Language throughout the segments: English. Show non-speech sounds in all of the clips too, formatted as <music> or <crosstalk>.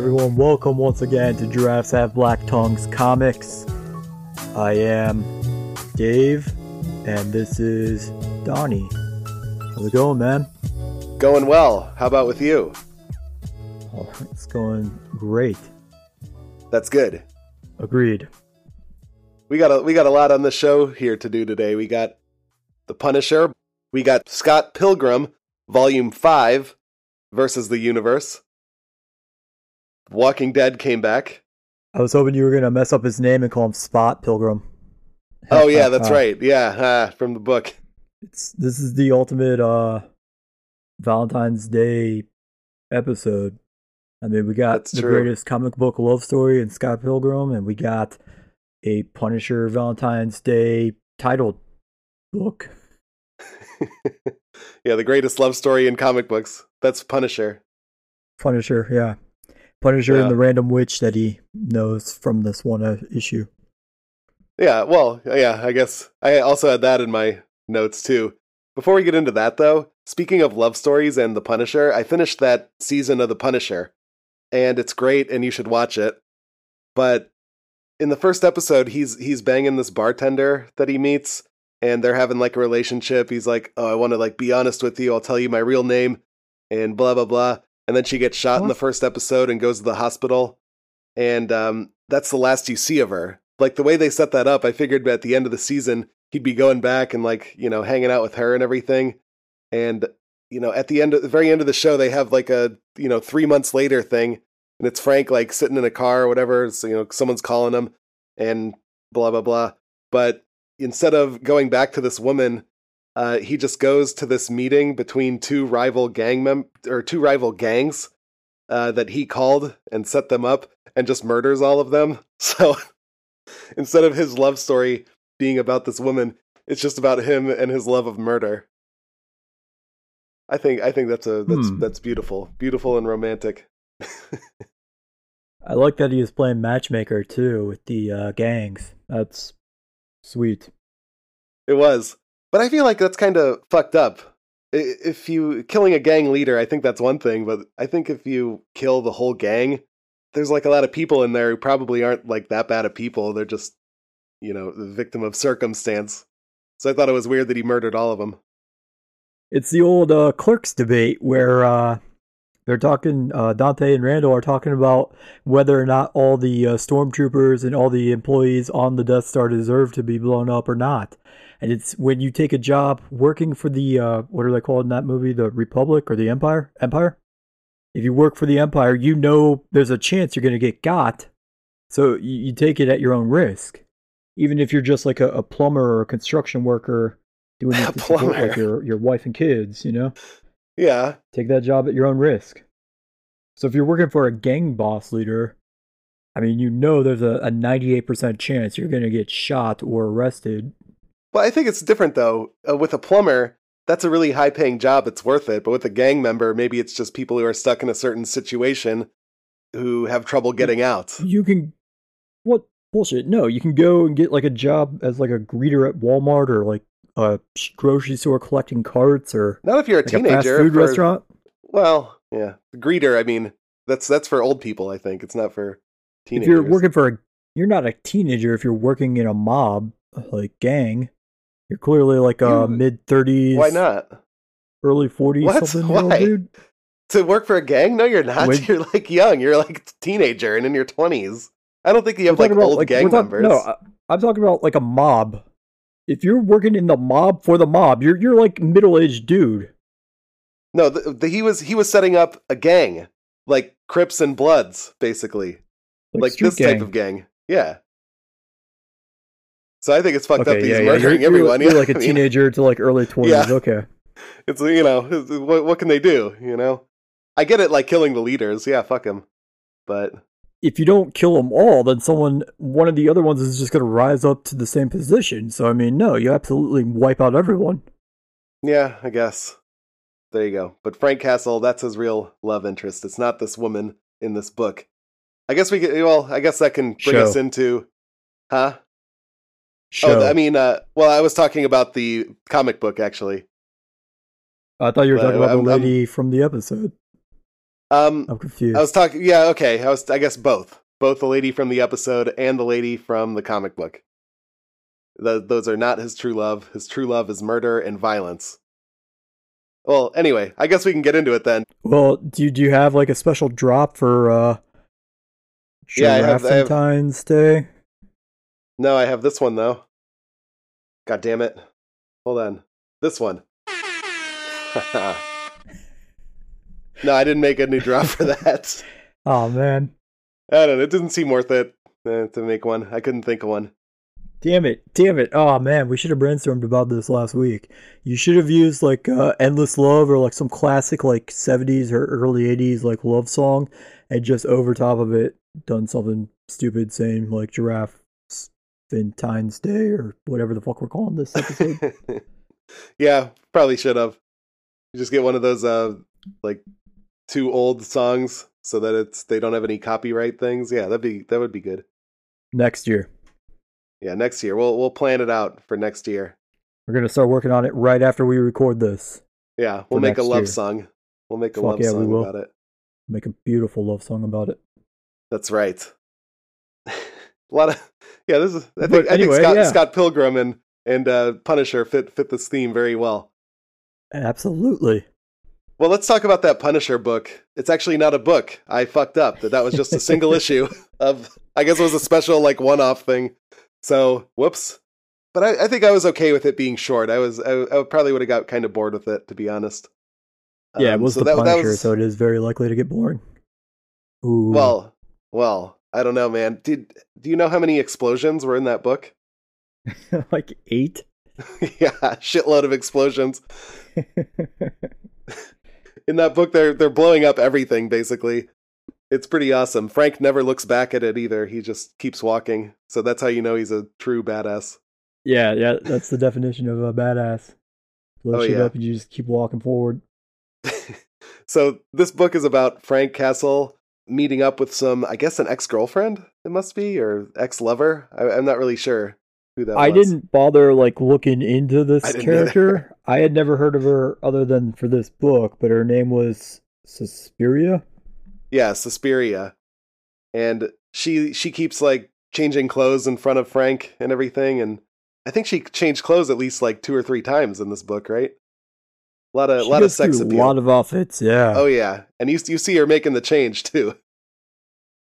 everyone, welcome once again to Giraffes Have Black Tongues Comics. I am Dave, and this is Donnie. How's it going, man? Going well. How about with you? Oh, it's going great. That's good. Agreed. We got a we got a lot on the show here to do today. We got the Punisher. We got Scott Pilgrim, Volume Five, versus the Universe. Walking Dead came back. I was hoping you were gonna mess up his name and call him Spot Pilgrim. Oh yeah, that's right. Yeah, uh, from the book. It's this is the ultimate uh Valentine's Day episode. I mean, we got That's the true. greatest comic book love story in Scott Pilgrim, and we got a Punisher Valentine's Day titled book. <laughs> yeah, the greatest love story in comic books. That's Punisher. Punisher, yeah. Punisher Yeah. and the random witch that he knows from this one uh, issue. Yeah, well, yeah, I guess I also had that in my notes too. Before we get into that though, speaking of love stories and The Punisher, I finished that season of The Punisher and it's great and you should watch it. But in the first episode, he's he's banging this bartender that he meets and they're having like a relationship. He's like, "Oh, I want to like be honest with you. I'll tell you my real name." And blah blah blah. And then she gets shot in the first episode and goes to the hospital. And um that's the last you see of her. Like the way they set that up, I figured at the end of the season he'd be going back and like, you know, hanging out with her and everything. And you know, at the end of the very end of the show they have like a, you know, 3 months later thing and it's Frank like sitting in a car or whatever, so you know, someone's calling him and blah blah blah. But instead of going back to this woman, uh, he just goes to this meeting between two rival gang mem- or two rival gangs uh, that he called and set them up and just murders all of them. <laughs> So instead of his love story being about this woman, it's just about him and his love of murder. I think I think that's a that's Hmm. that's beautiful, beautiful and romantic. I like that he is playing matchmaker too with the uh, gangs. That's sweet. It was. But I feel like that's kind of fucked up. If you killing a gang leader, I think that's one thing, but I think if you kill the whole gang, there's like a lot of people in there who probably aren't like that bad of people. They're just, you know, the victim of circumstance. So I thought it was weird that he murdered all of them. It's the old uh, clerks debate where uh, they're talking. Uh, Dante and Randall are talking about whether or not all the uh, stormtroopers and all the employees on the Death Star deserve to be blown up or not. And it's when you take a job working for the uh, what are they called in that movie, the Republic or the Empire? Empire. If you work for the Empire, you know there's a chance you're going to get got, so you, you take it at your own risk. Even if you're just like a, a plumber or a construction worker doing <laughs> it to support like your your wife and kids, you know, Yeah. take that job at your own risk. So if you're working for a gang boss leader, I mean, you know there's a, a 98% chance you're going to get shot or arrested. Well, I think it's different though. Uh, with a plumber, that's a really high paying job. It's worth it. But with a gang member, maybe it's just people who are stuck in a certain situation who have trouble getting out. You can what bullshit? No, you can go and get like a job as like a greeter at Walmart or like a grocery store collecting carts or Not if you're a like a teenager. fast food for- restaurant. Well, yeah, greeter. I mean, that's that's for old people. I think it's not for teenagers. If you're working for a, you're not a teenager. If you're working in a mob like gang, you're clearly like a mid thirties. why not Early forties, What? something Why? dude. to work for a gang? No, you're not. <laughs> You're like young. You're like a teenager and in your twenties. I don't think you have like talking about, old gang we're members. No, I'm talking about like a mob. If you're working in the mob for the mob, you're you're like middle aged dude. no, the, the, he was he was setting up a gang, like Crips and Bloods, basically, like, street this type of gang. Yeah. So I think it's fucked up that he's murdering you're, everyone. <laughs> You're, yeah, like a I mean, teenager to like early twenties. Yeah. Okay. It's you know what what can they do? You know, I get it, like killing the leaders. Yeah, fuck him. But If you don't kill them all, then someone, one of the other ones, is just going to rise up to the same position. So I mean, no, you absolutely wipe out everyone. yeah, I guess there you go. But Frank Castle, that's his real love interest. It's not this woman in this book. I guess we could. Well, I guess that can bring Show. us into, huh? Show. Oh, I mean, uh, well, I was talking about the comic book actually. I thought you were But talking about I'm- the I'm- lady from the episode. Um, I'm confused. I was talking. Yeah, okay. I was. I guess both. Both the lady from the episode and the lady from the comic book. Th those are not his true love. His true love is murder and violence. Well, anyway, I guess we can get into it then. well, do you, do you have like a special drop for uh Yeah, I have- I have- Day? No, I have this one though. God damn it. Hold on. This one. <laughs> <laughs> no, I didn't make a new drop for that. <laughs> Oh man. I don't know. It didn't seem worth it uh, to make one. I couldn't think of one. Damn it. Damn it. Oh man, we should have brainstormed about this last week. You should have used like uh, Endless Love or like some classic like 70s or early 80s like love song and just over top of it done something stupid saying like Giraffe Valentine's Day or whatever the fuck we're calling this episode. <laughs> yeah, probably should have. You just get one of those uh like two old songs so that it's they don't have any copyright things. Yeah, that'd be that would be good. Next year. Yeah, next year. We'll we'll plan it out for next year. We're going to start working on it right after we record this. Yeah, we'll make a love year. song. We'll make a Fuck love yeah, song about it. Make a beautiful love song about it. That's right. a lot of yeah. This is I think I think Scott yeah. Scott Pilgrim and and uh, Punisher fit fit this theme very well. Absolutely. Well, let's talk about that Punisher book. It's actually not a book. I fucked up. That that was just a single <laughs> issue of. I guess it was a special like one-off thing. So whoops. But I, I think I was okay with it being short. I was I, I probably would have got kind of bored with it to be honest. Yeah, it Um, was so the that- that Punisher, was- so it is very likely to get boring. Ooh. Well, well, I don't know, man. Did do you know how many explosions were in that book? <laughs> like eight. <laughs> yeah, shitload of explosions. In that book they're they're blowing up everything basically. It's pretty awesome. Frank never looks back at it either. He just keeps walking. So that's how you know he's a true badass. yeah, yeah, that's the definition of a badass. Blow Oh, shit yeah. up and you just keep walking forward. <laughs> so this book is about Frank Castle meeting up with some, I guess, an ex-girlfriend. It must be or ex-lover. I, I'm not really sure who that I was. didn't bother like looking into this character. I had never heard of her other than for this book, but her name was Suspiria. Yeah, Suspiria, and she she keeps like changing clothes in front of Frank and everything, and I think she changed clothes at least like two or three times in this book, right? A lot of She lot of sex appeal. A lot of outfits, yeah. Oh yeah, and you you see her making the change too. <laughs>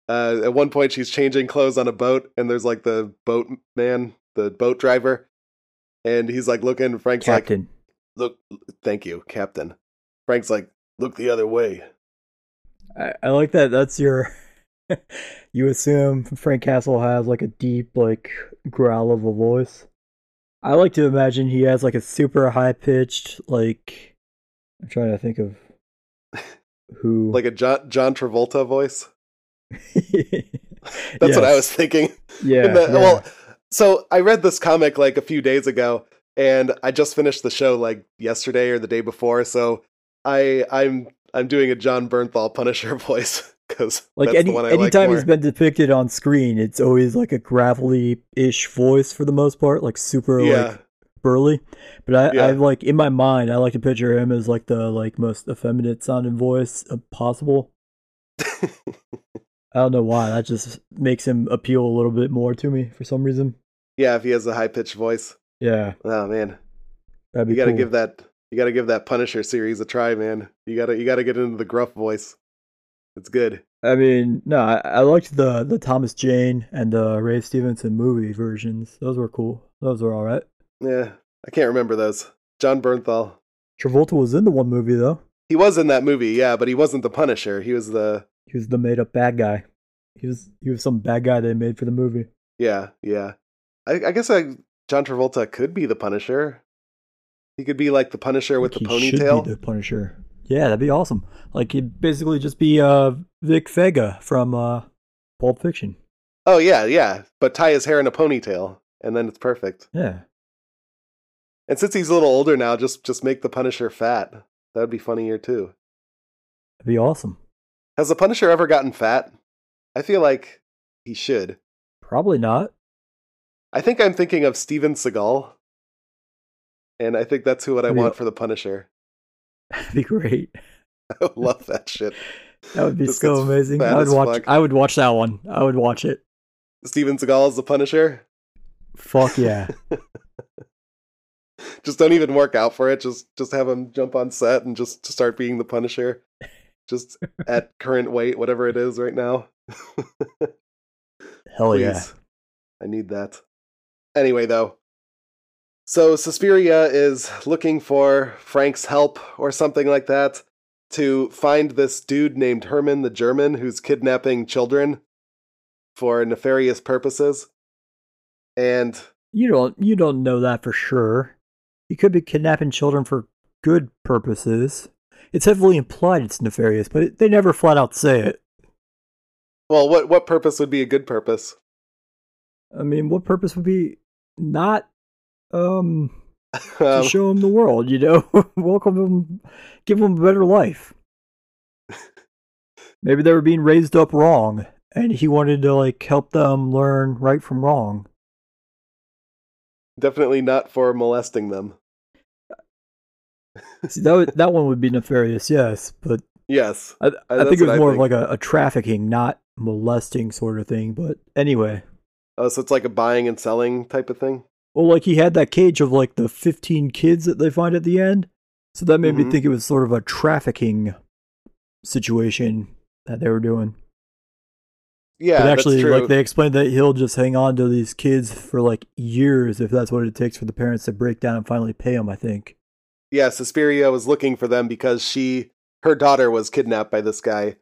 Uh, at one point, she's changing clothes on a boat, and there's like the boat man, the boat driver, and he's like looking. Frank's like, Captain. "Look, thank you, Captain." Frank's like, "Look the other way." I, I like that. That's your. <laughs> you assume Frank Castle has like a deep, like growl of a voice. I like to imagine he has like a super high pitched, like. I'm trying to think of who. Like a John John Travolta voice. That's <laughs> That's what I was thinking. Yeah. <laughs> The- yeah. Well, so I read this comic like a few days ago, and I just finished the show like yesterday or the day before. So I I'm I'm doing a Jon Bernthal Punisher <laughs> voice because like that's any the one I anytime like he's been depicted on screen, it's always like a gravelly ish voice for the most part, like super yeah, like burly. But I, Yeah. I like in my mind, I like to picture him as like the like most effeminate sounding voice uh, possible. <laughs> I don't know why. That just makes him appeal a little bit more to me for some reason. yeah. If he has a high pitched voice, Yeah, oh man, that'd be you got to cool. give that you got to give that Punisher series a try, man. You gotta you gotta get into the gruff voice. It's good. I mean, no, I, I liked the the Thomas Jane and the Ray Stevenson movie versions. Those were cool. Those were all right. Yeah, I can't remember those. Jon Bernthal. Travolta was in the one movie though. He was in that movie, yeah, but he wasn't the Punisher. He was the He was the made up bad guy. He was he was some bad guy they made for the movie. Yeah, yeah. I, I guess I, John Travolta could be the Punisher. He could be like the Punisher with the ponytail. be the Punisher. Yeah, that'd be awesome. Like he'd basically just be uh Vic Vega from uh Pulp Fiction. Oh yeah, yeah. But tie his hair in a ponytail, and then it's perfect. Yeah. And since he's a little older now, just just make the Punisher fat. That would be funnier too. That'd be awesome. Has the Punisher ever gotten fat? I feel like he should. Probably not. I think I'm thinking of Steven Seagal, and I think that's who what I want for the Punisher. <laughs> That'd be great. <laughs> I would love that shit. <laughs> That would be Just so amazing. I would watch. fuck. I would watch that one. I would watch it. Steven Seagal is the Punisher. Fuck yeah. Just don't even work out for it. Just just have him jump on set and just start being the Punisher. Just at current weight, whatever it is right now. Hell yeah. I need that. Anyway, though. So Suspiria is looking for Frank's help or something like that to find this dude named Herman the German who's kidnapping children for nefarious purposes. And You don't. You don't know that for sure. He could be kidnapping children for good purposes. It's heavily implied it's nefarious, but it, they never flat out say it. well, what what purpose would be a good purpose? I mean, what purpose would be not um <laughs> to Um, show them the world? You know, <laughs> welcome them, give them a better life. Maybe they were being raised up wrong, and he wanted to like help them learn right from wrong. definitely not for molesting them. <laughs> See, that would- that one would be nefarious, yes, but Yes. I, I think it was more of like a, a trafficking, not molesting sort of thing. But anyway, Oh, so it's like a buying and selling type of thing? well, like he had that cage of like the fifteen kids that they find at the end, so that made Mhm. me think it was sort of a trafficking situation that they were doing. Yeah, but actually, that's true. like they explained that he'll just hang on to these kids for like years if that's what it takes for the parents to break down and finally pay them. I think. yeah, Suspiria was looking for them because she her daughter was kidnapped by this guy,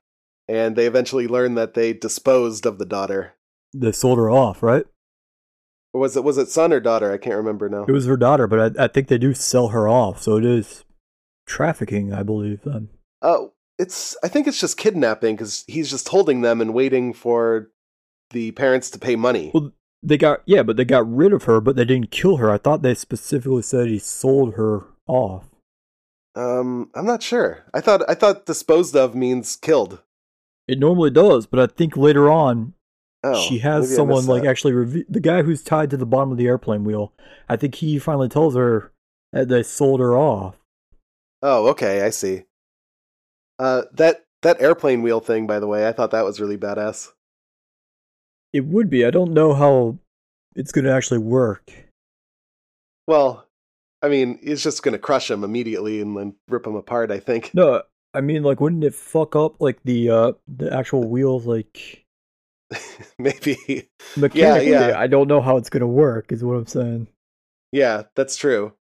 and they eventually learned that they disposed of the daughter. They sold her off, right? Or was it was it son or daughter? I can't remember now. It was her daughter, but I, I think they do sell her off, so it is trafficking, I believe. Then. Oh, it's I think it's just kidnapping because he's just holding them and waiting for the parents to pay money. Well, they got yeah, but they got rid of her, but they didn't kill her. I thought they specifically said he sold her off. Um, I'm not sure. I thought I thought disposed of means killed. It normally does, but I think later on Oh, she has someone like that. actually reve- the guy who's tied to the bottom of the airplane wheel. I think he finally tells her that they sold her off. Oh, okay, I see. Uh, that that airplane wheel thing, by the way, I thought that was really badass. It would be. I don't know how it's going to actually work. Well, I mean, it's just gonna crush him immediately and then rip him apart. I think. No, I mean like wouldn't it fuck up like the uh the actual wheels like <laughs> Maybe. mechanically? yeah. I don't know how it's going to work is what I'm saying. Yeah, that's true.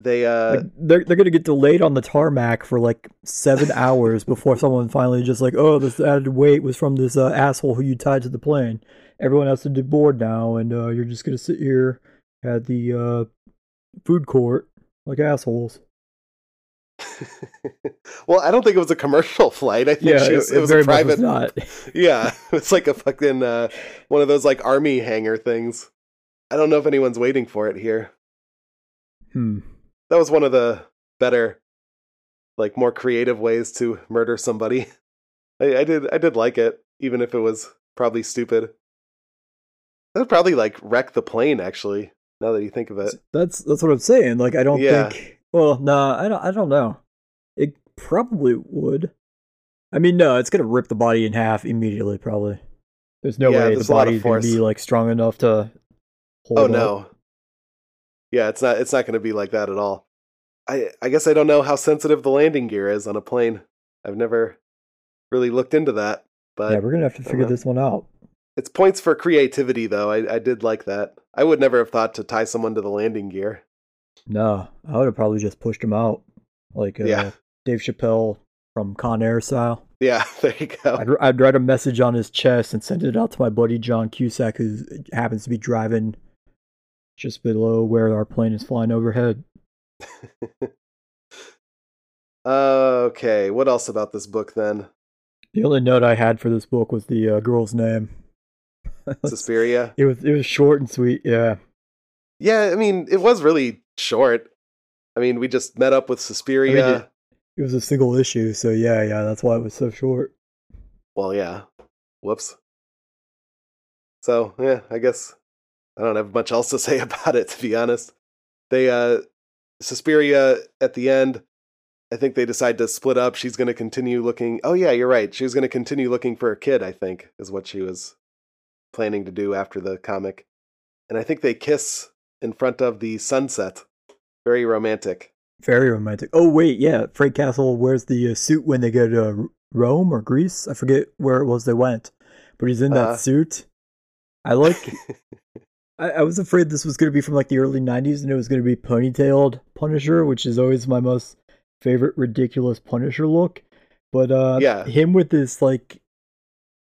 They uh, like they're they're gonna get delayed on the tarmac for like seven <laughs> hours before someone finally just like, oh, this added weight was from this uh, asshole who you tied to the plane. Everyone has to deboard now, and uh, you're just gonna sit here at the uh, food court like assholes. <laughs> well, I don't think it was a commercial <laughs> flight. I think Yeah, was, it it was a was private. not. <laughs> Yeah, it's like a fucking uh, one of those like army hangar things. I don't know if anyone's waiting for it here. Hmm. That was one of the better, like more creative ways to murder somebody. I, I did I did like it, even if it was probably stupid. That would probably like wreck the plane. Actually, now that you think of it, That's that's what I'm saying. Like I don't Yeah. think. Well, no, I don't. I don't know. It probably would. I mean, no, it's gonna rip the body in half immediately. Probably. There's no Yeah, way the there's a lot of body's gonna be like strong enough to. Hold oh up. no, yeah, it's not it's not going to be like that at all. I I guess I don't know how sensitive the landing gear is on a plane. I've never really looked into that, but yeah, we're gonna have to figure know. this one out. it's points for creativity though. I I did like that. I would never have thought to tie someone to the landing gear. No, I would have probably just pushed him out, like uh, Yeah. Dave Chappelle from Con Air style. Yeah, <laughs> there you go. I'd, I'd write a message on his chest and send it out to my buddy John Cusack, who happens to be driving just below where our plane is flying overhead. <laughs> okay, what else about this book then? The only note I had for this book was the uh, girl's name. <laughs> Suspiria. It was it was short and sweet. Yeah, Yeah, I mean, it was really short. I mean, we just met up with Suspiria. it- it was a single issue, so yeah, yeah, that's why it was so short. Well, yeah. Whoops. So, yeah, I guess I don't have much else to <laughs> say about it, to be honest. They, uh, Suspiria at the end, I think they decide to split up. She's going to continue looking. Oh yeah, you're right. She was going to continue looking for a kid. I think is what she was planning to do after the comic. And I think they kiss in front of the sunset. Very romantic. Very romantic. Oh wait, yeah. Frank Castle wears the uh, suit when they go to Rome or Greece. I forget where it was they went, but he's in that Uh. suit. I like. <laughs> I, I was afraid this was going to be from like the early '90s, and it was going to be ponytailed Punisher, which is always my most favorite ridiculous Punisher look. But uh, Yeah. him with this like,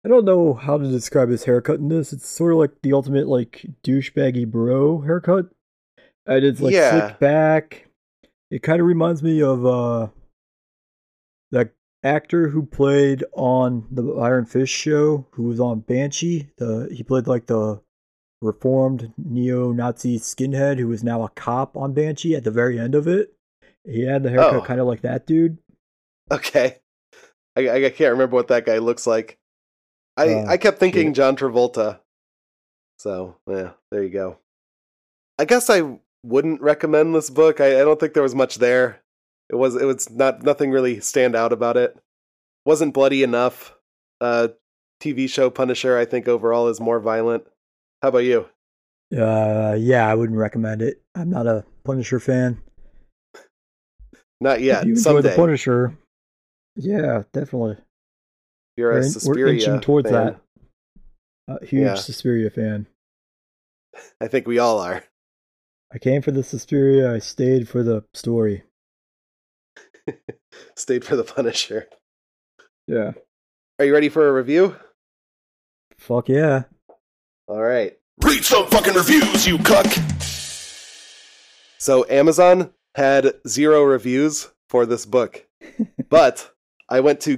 I don't know how to describe his haircut in this. It's sort of like the ultimate like douchebaggy bro haircut, and it's like Yeah. slicked back. It kind of reminds me of uh, that actor who played on the Iron Fist show, who was on Banshee. The he played like the reformed neo-Nazi skinhead who is now a cop on Banshee at the very end of it. He had the haircut Oh. kind of like that dude. Okay. I, I can't remember what that guy looks like. I, Oh, I kept thinking. John Travolta. So, yeah, there you go. I guess I wouldn't recommend this book. I, I don't think there was much there. It was it was not nothing really stand out about it. Wasn't bloody enough. Uh TV show Punisher I think overall is more violent. How about you? Uh, yeah, I wouldn't recommend it. I'm not a Punisher fan. Not yet. if you enjoy Someday. the Punisher, yeah, definitely. You're We're a in- we're inching towards fan. that. A huge Yeah. Suspiria fan. <laughs> I think we all are. I came for the Suspiria. I stayed for the story. <laughs> Stayed for the Punisher. Yeah. Are you ready for a review? Fuck yeah. All right. Read some fucking reviews, you cuck! So Amazon had zero reviews for this book, <laughs> but I went to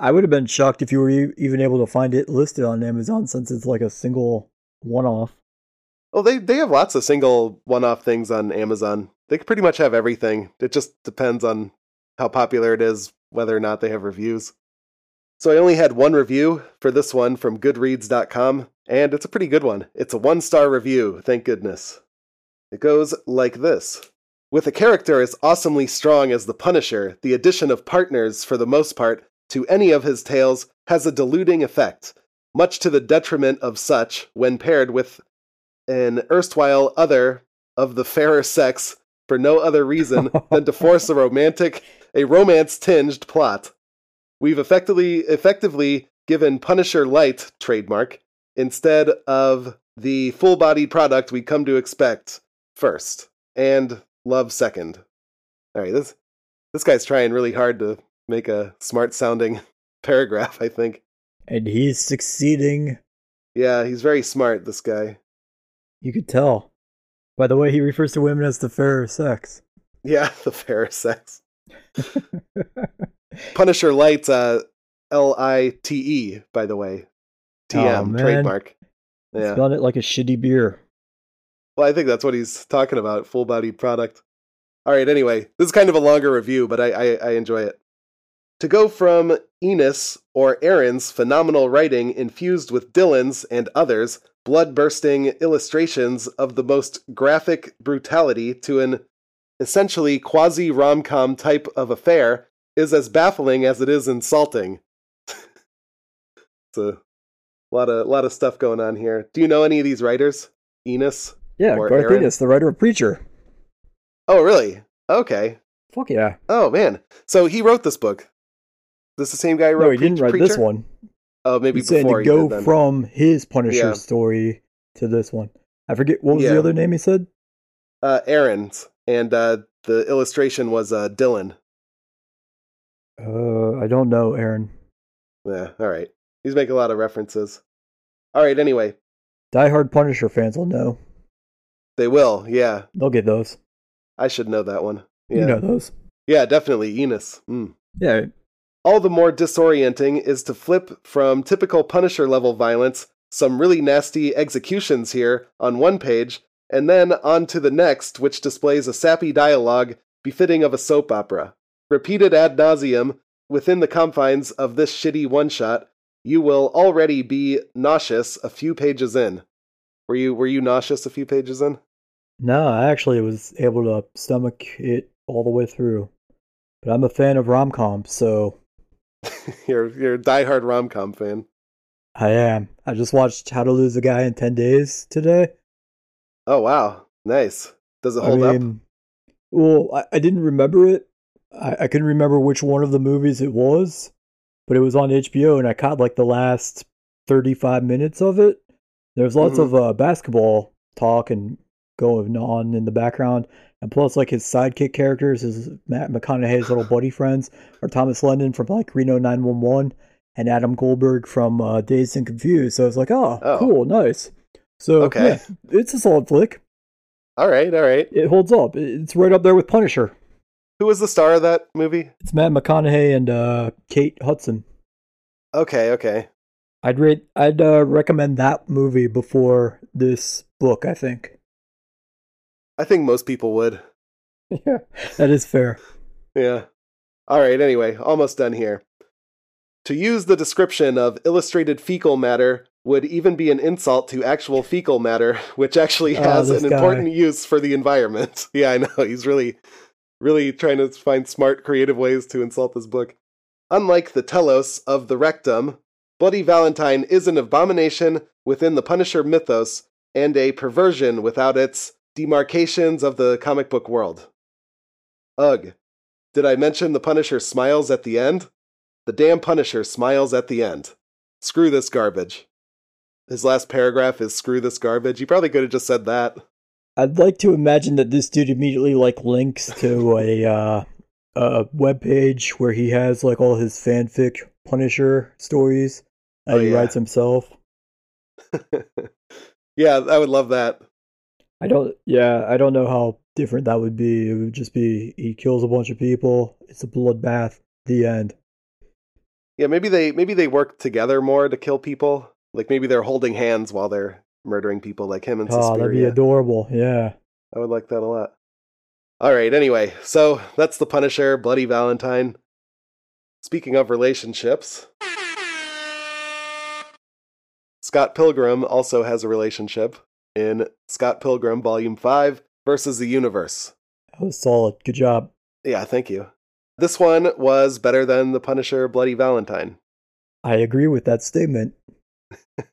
I would have been shocked if you were e- even able to find it listed on Amazon since it's like a single one-off. Well, they, they have lots of single one off things on Amazon. They pretty much have everything. It just depends on how popular it is, whether or not they have reviews. So I only had one review for this one from goodreads.com, and it's a pretty good one. It's a one star review, thank goodness. It goes like this With a character as awesomely strong as the Punisher, the addition of partners, for the most part, to any of his tales has a diluting effect, much to the detriment of such when paired with an erstwhile other of the fairer sex for no other reason <laughs> than to force a romantic, a romance-tinged plot. We've effectively effectively given Punisher Light trademark instead of the full-bodied product we come to expect first and love second. All right, this this guy's trying really hard to make a smart-sounding <laughs> paragraph. I think. And he's succeeding. Yeah, he's very smart. This guy. You could tell. By the way, he refers to women as the fairer sex. Yeah, <laughs> the fairer sex. <laughs> Punisher Light, uh, L I T E, by the way. TM, Oh, trademark. Yeah. Spelling it like a shitty beer. Well, I think that's what he's talking about full bodied product. All right, anyway, this is kind of a longer review, but I, I, I enjoy it. To go from Enos or Aaron's phenomenal writing infused with Dylan's and others' blood bursting illustrations of the most graphic brutality to an essentially quasi rom com type of affair is as baffling as it is insulting. <laughs> it's a lot of lot of stuff going on here. Do you know any of these writers? Enos? Yeah, Garth Aaron. Ennis, the writer of Preacher. Oh, really? Okay. Fuck yeah. Oh man. So he wrote this book. This is the same guy who wrote No, he didn't Preach- write this Preacher? one. Oh, maybe He's saying before to he go did from his Punisher Yeah. story to this one. I forget what was Yeah. the other name he said. uh, Aaron's, and uh, the illustration was uh, Dylan. Uh, I don't know, Aaron. Yeah. All right. He's making a lot of references. All right. Anyway, Die Hard Punisher fans will know. They will. Yeah. They'll get those. I should know that one. Yeah. You know those. Yeah. Definitely. Enos. Mm. Yeah. All the more disorienting is to flip from typical Punisher level violence, some really nasty executions here on one page, and then on to the next, which displays a sappy dialogue befitting of a soap opera. Repeated ad nauseum within the confines of this shitty one shot, you will already be nauseous a few pages in. Were you were you nauseous a few pages in? No, I actually was able to stomach it all the way through. But I'm a fan of rom coms, so <laughs> you're you're a diehard rom com fan. I am. I just watched How to Lose a Guy in Ten Days today. Oh wow, nice. Does it hold I mean, up? Well, I, I didn't remember it. I, I couldn't remember which one of the movies it was, but it was on HBO, and I caught like the last thirty-five minutes of it. There's lots mm-hmm. of uh, basketball talk and going on in the background, and plus, like his sidekick characters, his Matt McConaughey's little buddy friends, are Thomas Lennon from like Reno 911 and Adam Goldberg from uh, Dazed and Confused. So I was like, oh, oh. cool, nice. So okay. Yeah, it's a solid flick. All right, all right. It holds up. It's right up there with Punisher. Who was the star of that movie? It's Matt McConaughey and uh, Kate Hudson. Okay, okay. I'd rate. I'd uh, recommend that movie before this book. I think. I think most people would. Yeah, that is fair. yeah. All right. Anyway, almost done here. To use the description of illustrated fecal matter would even be an insult to actual fecal matter, which actually oh, has oh, an guy. important use for the environment. <laughs> yeah, I know. He's really, really trying to find smart, creative ways to insult this book. Unlike the telos of the rectum, Bloody Valentine is an abomination within the Punisher mythos and a perversion without its demarcations of the comic book world. Ugh. Did I mention the Punisher smiles at the end? The damn Punisher smiles at the end. Screw this garbage. His last paragraph is screw this garbage. He probably could have just said that. I'd like to imagine that this dude immediately like links to a uh a web page where he has like all his fanfic Punisher stories that oh, he yeah. writes himself. <laughs> yeah, I would love that. I don't. Yeah, I don't know how different that would be. It would just be he kills a bunch of people. It's a bloodbath. The end. Yeah, maybe they maybe they work together more to kill people. Like maybe they're holding hands while they're murdering people, like him and Suspiria. Oh, that'd be adorable. Yeah, I would like that a lot. All right. Anyway, so that's the Punisher, Bloody Valentine. Speaking of relationships, Scott Pilgrim also has a relationship in Scott Pilgrim Volume 5 versus the Universe. That was solid. Good job. Yeah, thank you. This one was better than The Punisher Bloody Valentine. I agree with that statement. <laughs>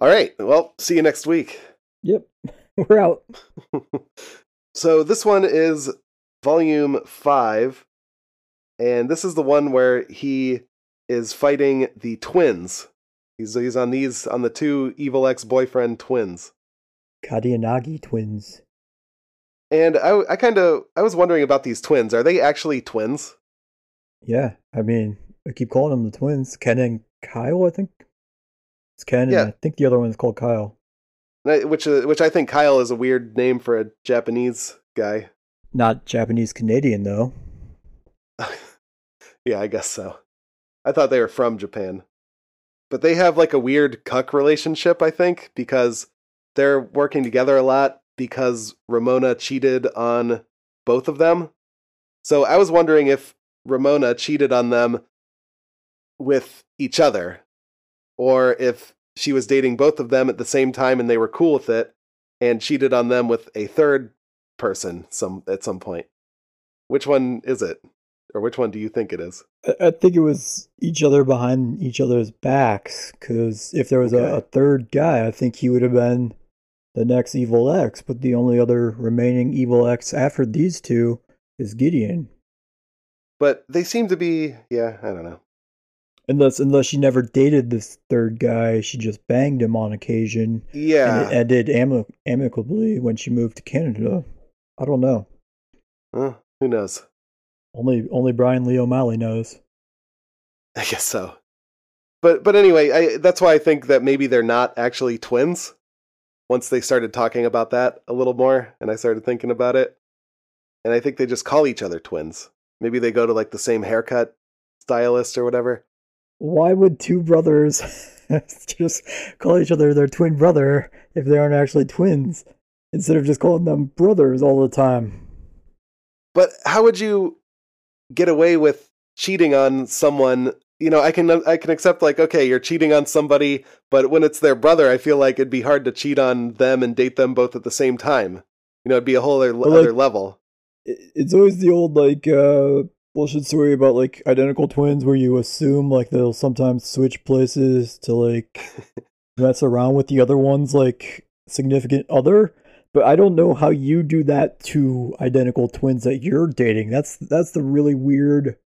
All right. Well, see you next week. Yep. <laughs> We're out. <laughs> so this one is volume 5 and this is the one where he is fighting the twins He's he's on these on the two evil ex boyfriend twins. Katayanagi twins. And I I kind of I was wondering about these twins. Are they actually twins? Yeah, I mean, I keep calling them the twins, Ken and Kyle. I think it's Ken, yeah. and I think the other one is called Kyle. Which uh, which I think Kyle is a weird name for a Japanese guy. Not Japanese Canadian though. <laughs> yeah, I guess so. I thought they were from Japan but they have like a weird cuck relationship, I think, because they're working together a lot because Ramona cheated on both of them. So I was wondering if Ramona cheated on them with each other, or if she was dating both of them at the same time and they were cool with it and cheated on them with a third person some at some point. Which one is it? Or which one do you think it is? I think it was each other behind each other's backs. Because if there was okay. a, a, third guy, I think he would have been the next Evil Ex. But the only other remaining Evil Ex after these two is Gideon. But they seem to be, yeah, I don't know. Unless unless she never dated this third guy, she just banged him on occasion. Yeah, and it ended amic- amicably when she moved to Canada. I don't know. Huh, who knows? Only only Brian Lee O'Malley knows. I guess so. But but anyway, I, that's why I think that maybe they're not actually twins. Once they started talking about that a little more, and I started thinking about it, and I think they just call each other twins. Maybe they go to like the same haircut stylist or whatever. Why would two brothers <laughs> just call each other their twin brother if they aren't actually twins, instead of just calling them brothers all the time? But how would you get away with cheating on someone you know i can i can accept like okay you're cheating on somebody but when it's their brother i feel like it'd be hard to cheat on them and date them both at the same time You know, it'd be a whole other, But, other level. It's always the old like uh bullshit story about like identical twins where you assume like they'll sometimes switch places to like <laughs> mess around with the other one's like significant other. But I don't know how you do that to identical twins that you're dating. That's that's the really weird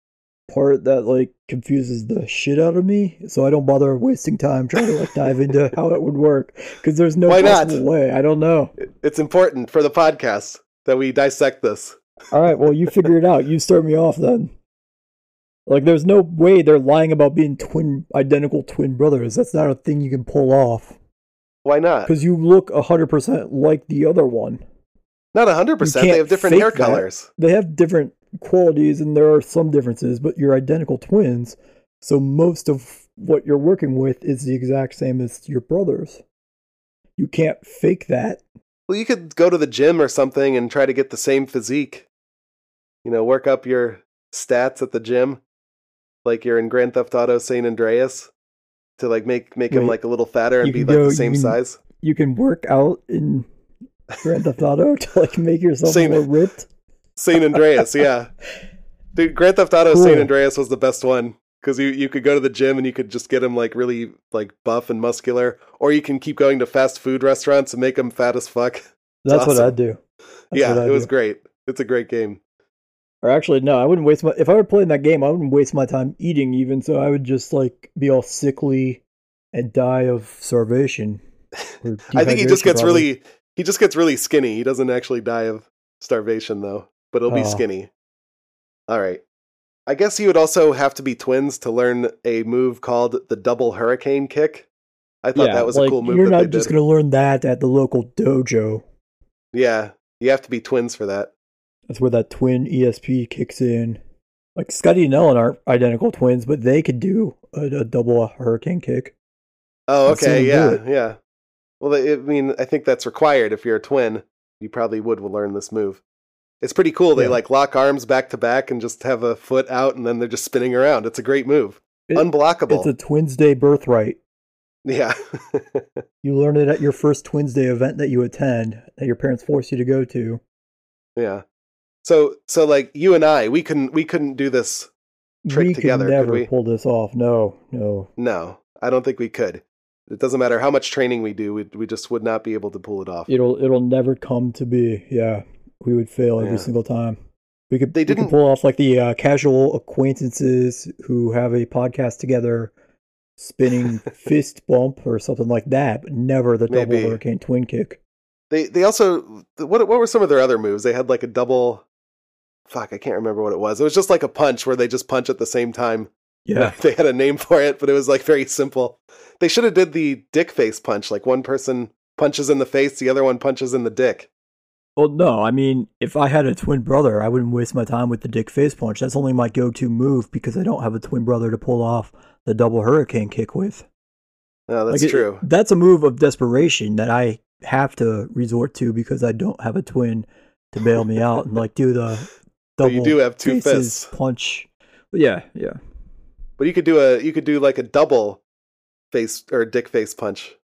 part that like confuses the shit out of me. So I don't bother wasting time trying to like dive into <laughs> how it would work because there's no Why not? possible way. I don't know. It's important for the podcast that we dissect this. All right, well, you figure it out. You start me off then. Like, there's no way they're lying about being twin, identical twin brothers. That's not a thing you can pull off. Why not? Because you look 100% like the other one. Not 100%. They have different hair that. colors. They have different qualities, and there are some differences, but you're identical twins. So most of what you're working with is the exact same as your brothers. You can't fake that. Well, you could go to the gym or something and try to get the same physique. You know, work up your stats at the gym, like you're in Grand Theft Auto San Andreas, to like make make him like a little fatter and be like go- the you same can- size. You can work out in Grand Theft Auto <laughs> to like make yourself Same. more ripped. Saint Andreas, yeah. <laughs> Dude, Grand Theft Auto Cool. San Andreas was the best one because you you could go to the gym and you could just get him like really like buff and muscular, or you can keep going to fast food restaurants and make him fat as fuck. <laughs> That's what. I'd do. That's yeah, I'd it was do. great. It's a great game. Or actually, no, I wouldn't waste my. If I were playing that game, I wouldn't waste my time eating even. So I would just like be all sickly and die of starvation. <laughs> I think he just gets probably. really he just gets really skinny. He doesn't actually die of starvation though, but he'll be Oh. skinny. All right. I guess you would also have to be twins to learn a move called the double hurricane kick. I thought yeah, that was like, a cool move You're not just gonna learn that at the local dojo. Yeah, you have to be twins for that. That's where that twin ESP kicks in. Like Scotty and Ellen aren't identical twins, but they could do a, a double hurricane kick. Oh, okay, yeah, yeah. Well, I I mean, I think that's required if you're a twin. You probably would learn this move. It's pretty cool. They Yeah. like lock arms back to back and just have a foot out, and then they're just spinning around. It's a great move. It- Unblockable. It's a Twins Day birthright. yeah. <laughs> You learn it at your first Twins Day event that you attend, that your parents force you to go to. Yeah. So so like you and I, we couldn't we couldn't do this. Trick we together, could could never we? pull this off. No, no. No, I don't think we could. It doesn't matter how much training we do, we we just would not be able to pull it off. It'll it'll never come to be. Yeah, we would fail every Yeah. single time. We could They didn't- pull off like the uh, casual acquaintances who have a podcast together, spinning <laughs> fist bump or something like that, but never the double Maybe. hurricane twin kick. They they also what what were some of their other moves? They had like a double. Fuck, I can't remember what it was. It was just like a punch where they just punch at the same time. Yeah, <laughs> they had a name for it, but it was like very simple. They should have did the dick face punch. Like one person punches in the face, the other one punches in the dick. Well, no, I mean, if I had a twin brother, I wouldn't waste my time with the dick face punch. That's only my go-to move because I don't have a twin brother to pull off the double hurricane kick with. Oh, that's Like, it- true. That's a move of desperation that I have to resort to because I don't have a twin to bail me out and like do the But you do have two faces fists. punch. Yeah, yeah. But you could do a you could do like a double face or dick face punch.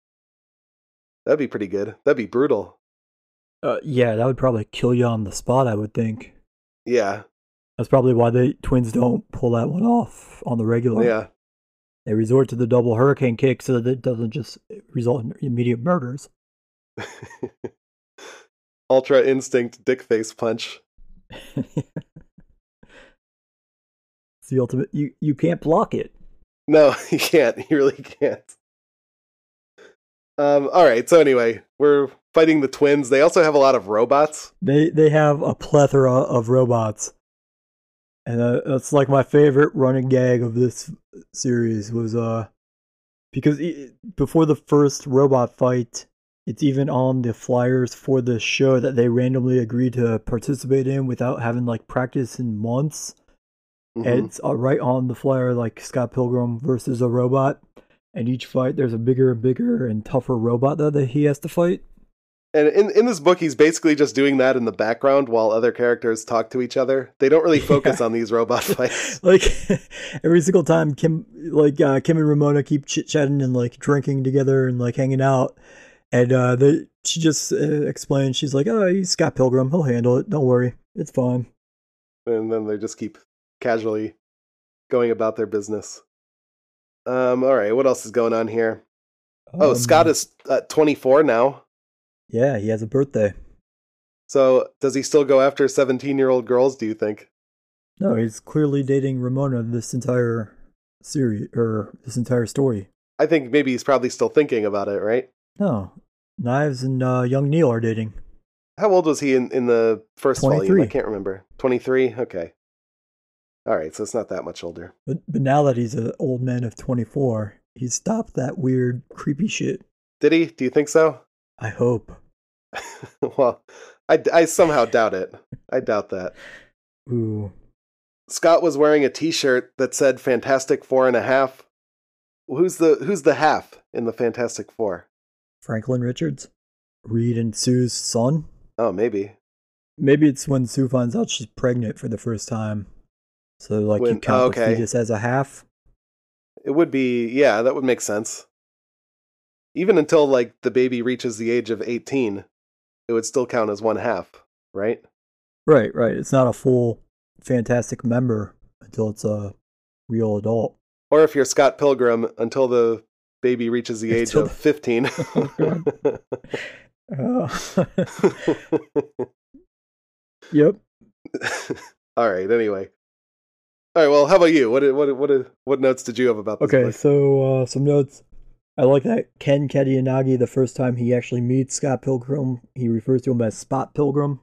That'd be pretty good. That'd be brutal. Uh, yeah, that would probably kill you on the spot. I would think. Yeah. That's probably why the twins don't pull that one off on the regular. Yeah. They resort to the double hurricane kick so that it doesn't just result in immediate murders. <laughs> Ultra instinct dick face punch. <laughs> it's the ultimate. You you can't block it. No, <laughs> you can't. You really can't. Um, all right. So anyway, we're fighting the twins. They also have a lot of robots. They they have a plethora of robots, and uh, that's like my favorite running gag of this series was uh because before the first robot fight, it's even on the flyers for the show that they randomly agreed to participate in without having like practice in months. Mhm. And it's uh, right on the flyer like Scott Pilgrim versus a robot. And each fight, there's a bigger and bigger and tougher robot that, that he has to fight. And in in this book, he's basically just doing that in the background while other characters talk to each other. They don't really <laughs> focus Yeah. on these robot <laughs> fights. like <laughs> every single time Kim like uh, Kim and Ramona keep chit chatting and like drinking together and like hanging out And uh, the, she just uh, explains, she's like, oh, he's Scott Pilgrim. He'll handle it. Don't worry. It's fine. and then they just keep casually going about their business. Um, all right, what else is going on here? Oh, Um, Scott is uh, 24 now. Yeah, he has a birthday. So does he still go after 17 year old girls, do you think? No, he's clearly dating Ramona this entire series, or this entire story. I think maybe he's probably still thinking about it, right? No, Knives and uh, young Neil are dating. How old was he in, in the first volume? I can't remember. 23? Okay. All right, so it's not that much older. But, but now that he's an old man of 24, he stopped that weird, creepy shit. Did he? Do you think so? I hope. <laughs> well, I, I somehow doubt it. I doubt that. <laughs> Ooh. Scott was wearing a T-shirt that said "Fantastic Four and a Half." Who's the Who's the half in the Fantastic Four? Franklin Richards? Reed and Sue's son? Oh, maybe. Maybe it's when Sue finds out she's pregnant for the first time. So, like, you count oh, the okay. fetus as a half? It would be. Yeah, that would make sense. Even until like the baby reaches the age of eighteen, it would still count as one half, right? Right, right. It's not a full fantastic member until it's a real adult. Or if you're Scott Pilgrim, until the baby reaches the age of the- fifteen. <laughs> Oh, <laughs> <laughs> yep. All right. Anyway. All right. Well, how about you? What what what what notes did you have about this Okay, book? so uh, some notes. I like that Ken Katayanagi, the first time he actually meets Scott Pilgrim, he refers to him as Spot Pilgrim.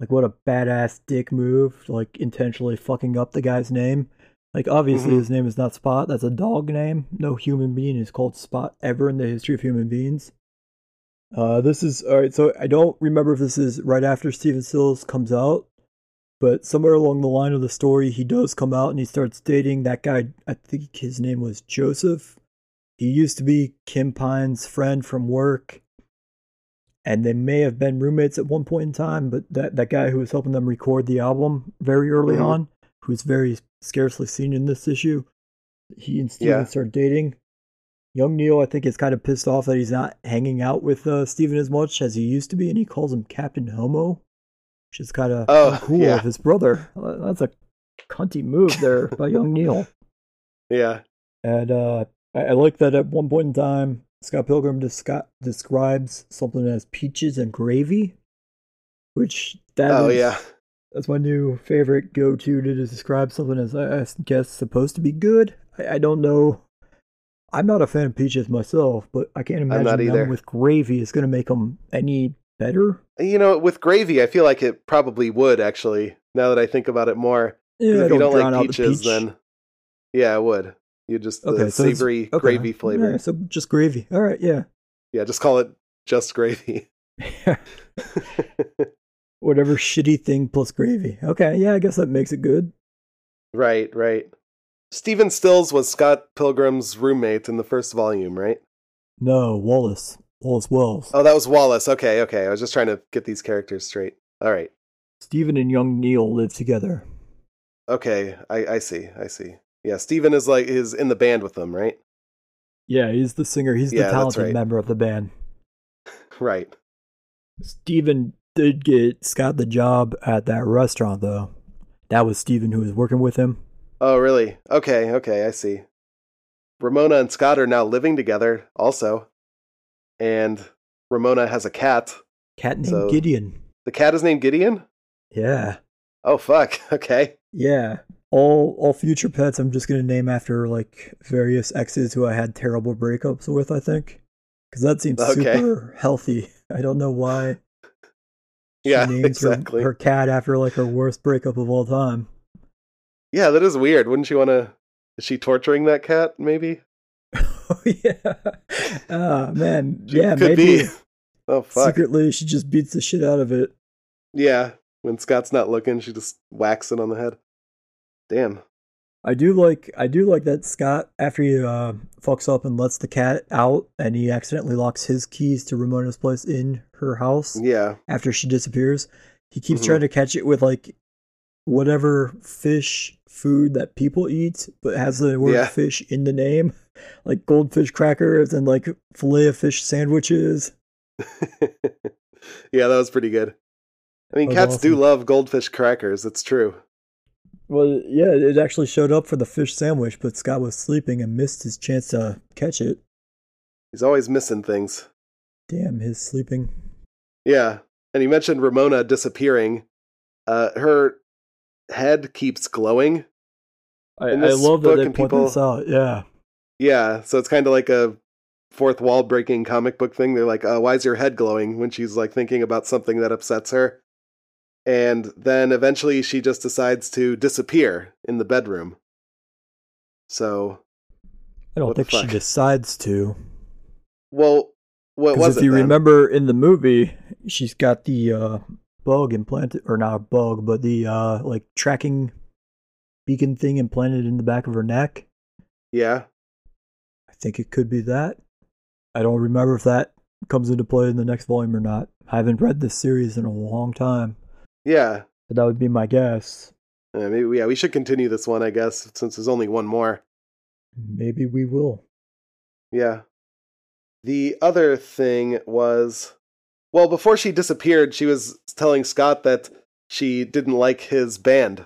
Like, what a badass dick move, like intentionally fucking up the guy's name. Like, obviously, Mhm. his name is not Spot, that's a dog name. No human being is called Spot ever in the history of human beings. Uh, this is, alright, so I don't remember if this is right after Stephen Stills comes out, but somewhere along the line of the story, he does come out and he starts dating that guy. I think his name was Joseph. He used to be Kim Pine's friend from work, and they may have been roommates at one point in time. But that that guy who was helping them record the album very early Mhm. on, who's very scarcely seen in this issue, he and Stephen Yeah. start dating. Young Neil, I think, is kind of pissed off that he's not hanging out with uh, Stephen as much as he used to be, and he calls him Captain Homo, which is kind of Oh, cool yeah. of his brother. That's a cunty move there <laughs> by young Neil. Yeah. And uh, I, I like that at one point in time, Scott Pilgrim descri- describes something as peaches and gravy, which that oh is- yeah. That's my new favorite go-to to describe something as I I guess supposed to be good. I, I don't know. I'm not a fan of peaches myself, but I can't imagine them with gravy is going to make them any better. You know, with gravy, I feel like it probably would actually. Now that I think about it more, Yeah, if you don't like the peaches, peach. then yeah, it would. You just the Okay, so savory Okay. gravy flavor. Yeah, so just gravy. All right, yeah. Yeah, just call it just gravy. <laughs> <laughs> <laughs> Whatever <laughs> shitty thing plus gravy. Okay, yeah, I guess that makes it good. right, right. Stephen Stills was Scott Pilgrim's roommate in the first volume, right? No, Wallace. Wallace Wells. Oh, that was Wallace. Okay, okay. I was just trying to get these characters straight. All right. Stephen and young Neil live together. Okay, I, I see. I see. Yeah, Stephen is like is in the band with them, right? Yeah, he's the singer. He's the Yeah, that's talented right. member of the band. <laughs> Right. Stephen did get Scott the job at that restaurant, though. That was Stephen who was working with him. Oh, really? Okay, okay, I see. Ramona and Scott are now living together also. And Ramona has a cat. Cat named So- Gideon. The cat is named Gideon? Yeah. Oh fuck. <laughs> Okay. Yeah. All all future pets I'm just gonna name after like various exes who I had terrible breakups with, I think. Because that seems Okay. super healthy. I don't know why. Yeah, <laughs> names exactly. Her, her cat after like her worst breakup of all time. Yeah, that is weird. Wouldn't you want to is she torturing that cat maybe? <laughs> oh yeah. <laughs> Ah man. Yeah, could maybe be. Oh fuck. secretly she just beats the shit out of it. Yeah. When Scott's not looking, she just whacks it on the head. Damn. I do like I do like that Scott after he uh, fucks up and lets the cat out and he accidentally locks his keys to Ramona's place in her house Yeah. after she disappears. He keeps Mhm. trying to catch it with like whatever fish food that people eat, but has the word Yeah. fish in the name. <laughs> like goldfish crackers and like fillet of fish sandwiches. <laughs> yeah, that was pretty good. I mean, cats do love goldfish crackers. It's true. Well, yeah, it actually showed up for the fish sandwich, but Scott was sleeping and missed his chance to catch it. He's always missing things. Damn, his sleeping. Yeah, and you mentioned Ramona disappearing. Uh, her head keeps glowing. I, In I this love that book they and point people- this out. Yeah. Yeah, so it's kind of like a fourth wall breaking comic book thing. They're like, uh, "Why is your head glowing?" When she's like thinking about something that upsets her, and then eventually she just decides to disappear in the bedroom. So, I don't think she decides to. well, what was if it? If you then? remember in the movie, she's got the uh, bug implanted, or not a bug, but the uh, like tracking beacon thing implanted in the back of her neck. Yeah, I think it could be that. I don't remember if that comes into play in the next volume or not. I haven't read this series in a long time, yeah. but that would be my guess. Uh, maybe, yeah, we should continue this one, I guess, since there's only one more. Maybe we will. Yeah. The other thing was, well, before she disappeared, she was telling Scott that she didn't like his band.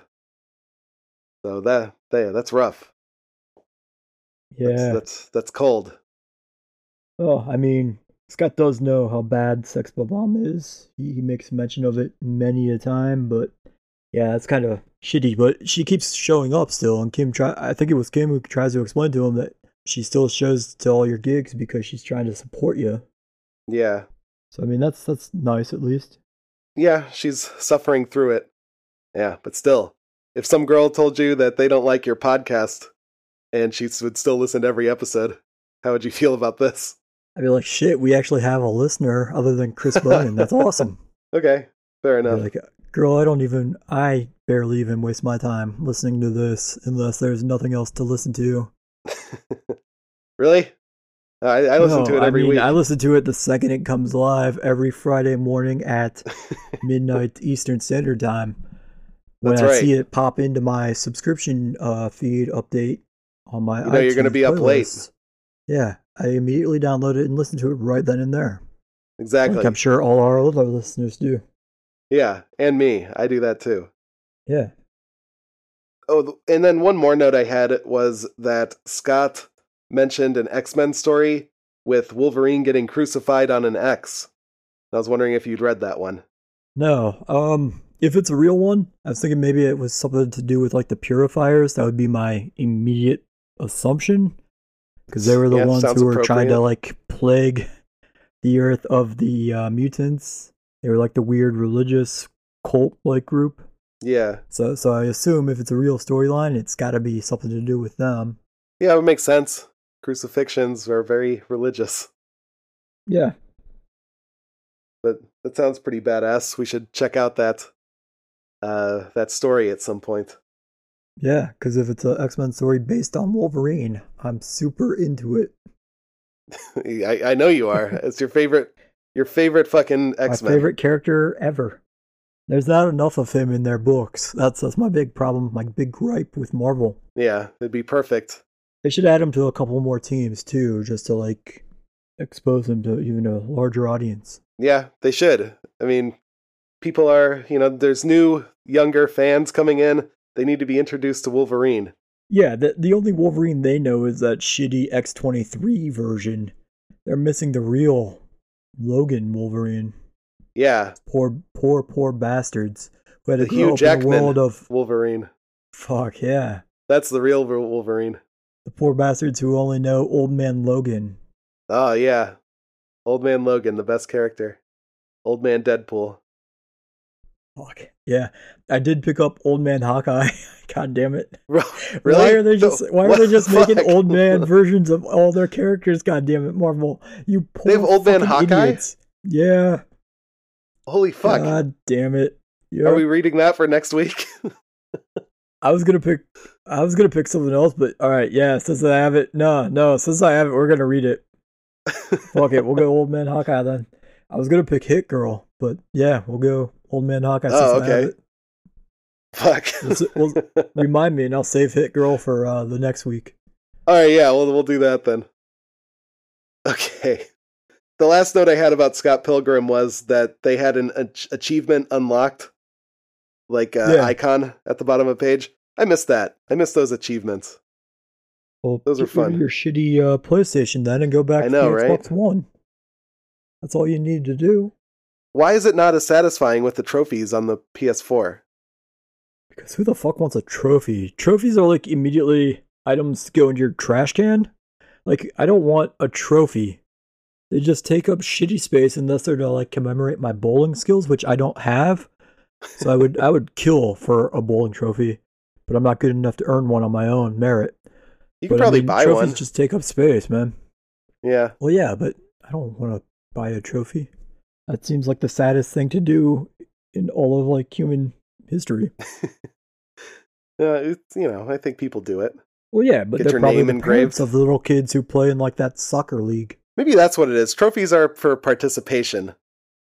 So that, that that's rough. Yeah. That's, that's that's cold. Oh, I mean, Scott does know how bad Sex Bob-Omb is. He, he makes mention of it many a time, but yeah, it's kind of shitty. But she keeps showing up still, and Kim try. I think it was Kim who tries to explain to him that she still shows to all your gigs because she's trying to support you. Yeah. So I mean, that's that's nice at least. Yeah, she's suffering through it. Yeah, but still, if some girl told you that they don't like your podcast and she would still listen to every episode, how would you feel about this? I'd be like, shit, we actually have a listener other than Chris <laughs> Bowman. That's awesome. Okay, fair enough. like, girl, I don't even, I barely even waste my time listening to this unless there's nothing else to listen to. <laughs> really? I, I listen to it every I mean, week. I listen to it the second it comes live every Friday morning at <laughs> midnight Eastern Standard Time. When That's I right. see it pop into my subscription uh, feed update on my You know you're gonna iTunes be up late. Yeah, I immediately download it and listen to it right then and there. exactly. Like I'm sure all our other listeners do. Yeah, and me. I do that too. Yeah. Oh, and then one more note I had was that Scott mentioned an X Men story with Wolverine getting crucified on an X. I was wondering if you'd read that one. No. Um if it's a real one, I was thinking maybe it was something to do with like the purifiers. That would be my immediate assumption. Because they were the Yeah, ones who were trying to like plague the earth of the uh, mutants. They were like the weird religious cult like group. Yeah, So so I assume if it's a real storyline, it's gotta be something to do with them. yeah, it would make sense. Crucifixions are very religious, Yeah. but that sounds pretty badass. We should check out that uh, that story at some point. Yeah, because if it's an X Men story based on Wolverine, I'm super into it. <laughs> I, I know you are. <laughs> It's your favorite, your favorite fucking X My Men. favorite character ever. There's not enough of him in their books. That's that's my big problem, my big gripe with Marvel. Yeah, it'd be perfect. They should add him to a couple more teams too, just to like expose him to even a larger audience. Yeah, they should. I mean, people are, you know, there's new, younger fans coming in. They need to be introduced to Wolverine. Yeah, the the only Wolverine they know is that shitty X twenty three version. They're missing the real Logan Wolverine. Yeah, Poor, poor, poor bastards who had the Hugh up in a Jackman world of Wolverine. fuck yeah. That's the real Wolverine. The poor bastards who only know Old Man Logan. Oh, yeah. Old Man Logan, the best character. Old Man Deadpool. Fuck. Yeah. I did pick up Old Man Hawkeye. <laughs> God damn it. <laughs> really? Why are they just why are they <laughs> just the making old man versions of all their characters? God damn it, Marvel. You poor They have Old Man Hawkeye? idiots. Yeah. Holy fuck. God damn it. Yeah. Are we reading that for next week? I was gonna pick I was gonna pick something else, but alright, yeah, since I have it no, no, since I have it, we're gonna read it. Fuck it, we'll go Old Man Hawkeye then. I was gonna pick Hit Girl, but yeah, we'll go Old Man Hawkeye Oh, okay. fuck. We'll <laughs> Remind me and I'll save Hit Girl for uh, the next week. All right, yeah, we'll we'll do that then. Okay. The last note I had about Scott Pilgrim was that they had an ach- achievement unlocked, like uh, Yeah. icon at the bottom of the page. I missed that. I missed those achievements. Well, Those are get rid of fun. Your shitty uh, PlayStation then, and go back I to know, the right? Xbox One. That's all you need to do. Why is it not as satisfying with the trophies on the PS4? Because who the fuck wants a trophy? Trophies are like immediately items go into your trash can. Like I don't want a trophy. They just take up shitty space unless they're to like commemorate my bowling skills, which I don't have. So I would I would kill for a bowling trophy, but I'm not good enough to earn one on my own merit. You could But, I probably mean, buy trophies one. Just take up space, man. Yeah. Well, yeah, but I don't want to buy a trophy. That seems like the saddest thing to do in all of like human history. <laughs> Uh, it's, you know, I think people do it. Well, yeah, but Get they're your probably name the engraved. of the little kids who play in like that soccer league. Maybe that's what it is. Trophies are for participation.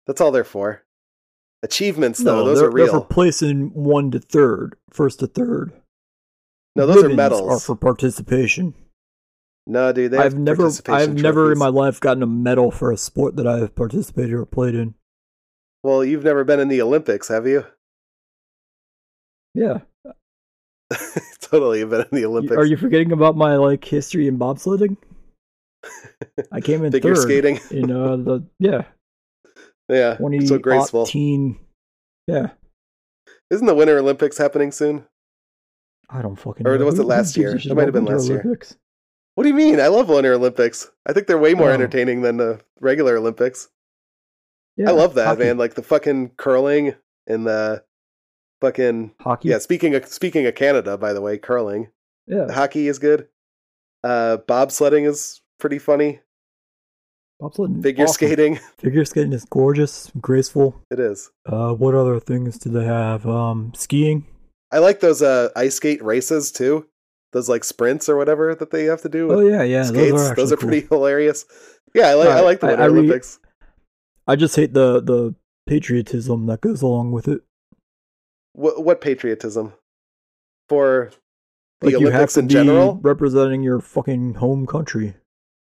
That's all they're for. Achievements, though, those they're, are real. They're for placing one to third, first to third. no, those are medals. Are for participation. No, dude, they I've never, I've never in my life gotten a medal for a sport that I've participated or played in. Well, you've never been in the Olympics, have you? Yeah, <laughs> totally, you've been in the Olympics. are you forgetting about my like history in bobsledding? I came in <laughs> Figure third skating? in uh <laughs> the yeah Yeah, twenty so graceful. Yeah, Isn't the Winter Olympics happening soon? I don't fucking. Or know. was it last year? It might have been last year. What do you mean? I love Winter Olympics. I think they're way more Oh. entertaining than the regular Olympics. Yeah, I love that, hockey. man. Like the fucking curling and the fucking Hockey. yeah. Speaking of speaking of Canada, by the way, curling, yeah. hockey is good. Uh, bobsledding is pretty funny. Bobsledding. Figure awesome. skating, <laughs> Figure skating is gorgeous, graceful. it is. Uh, what other things do they have? Um, skiing. I like those uh ice skate races too. Those like sprints or whatever that they have to do Oh yeah, yeah. skates. Those are, those are cool. pretty <laughs> hilarious. Yeah, I like I Alright, like the I- Winter I re- Olympics. I just hate the the patriotism that goes along with it. What, what patriotism for the Like you have Olympics in general? representing your fucking home country.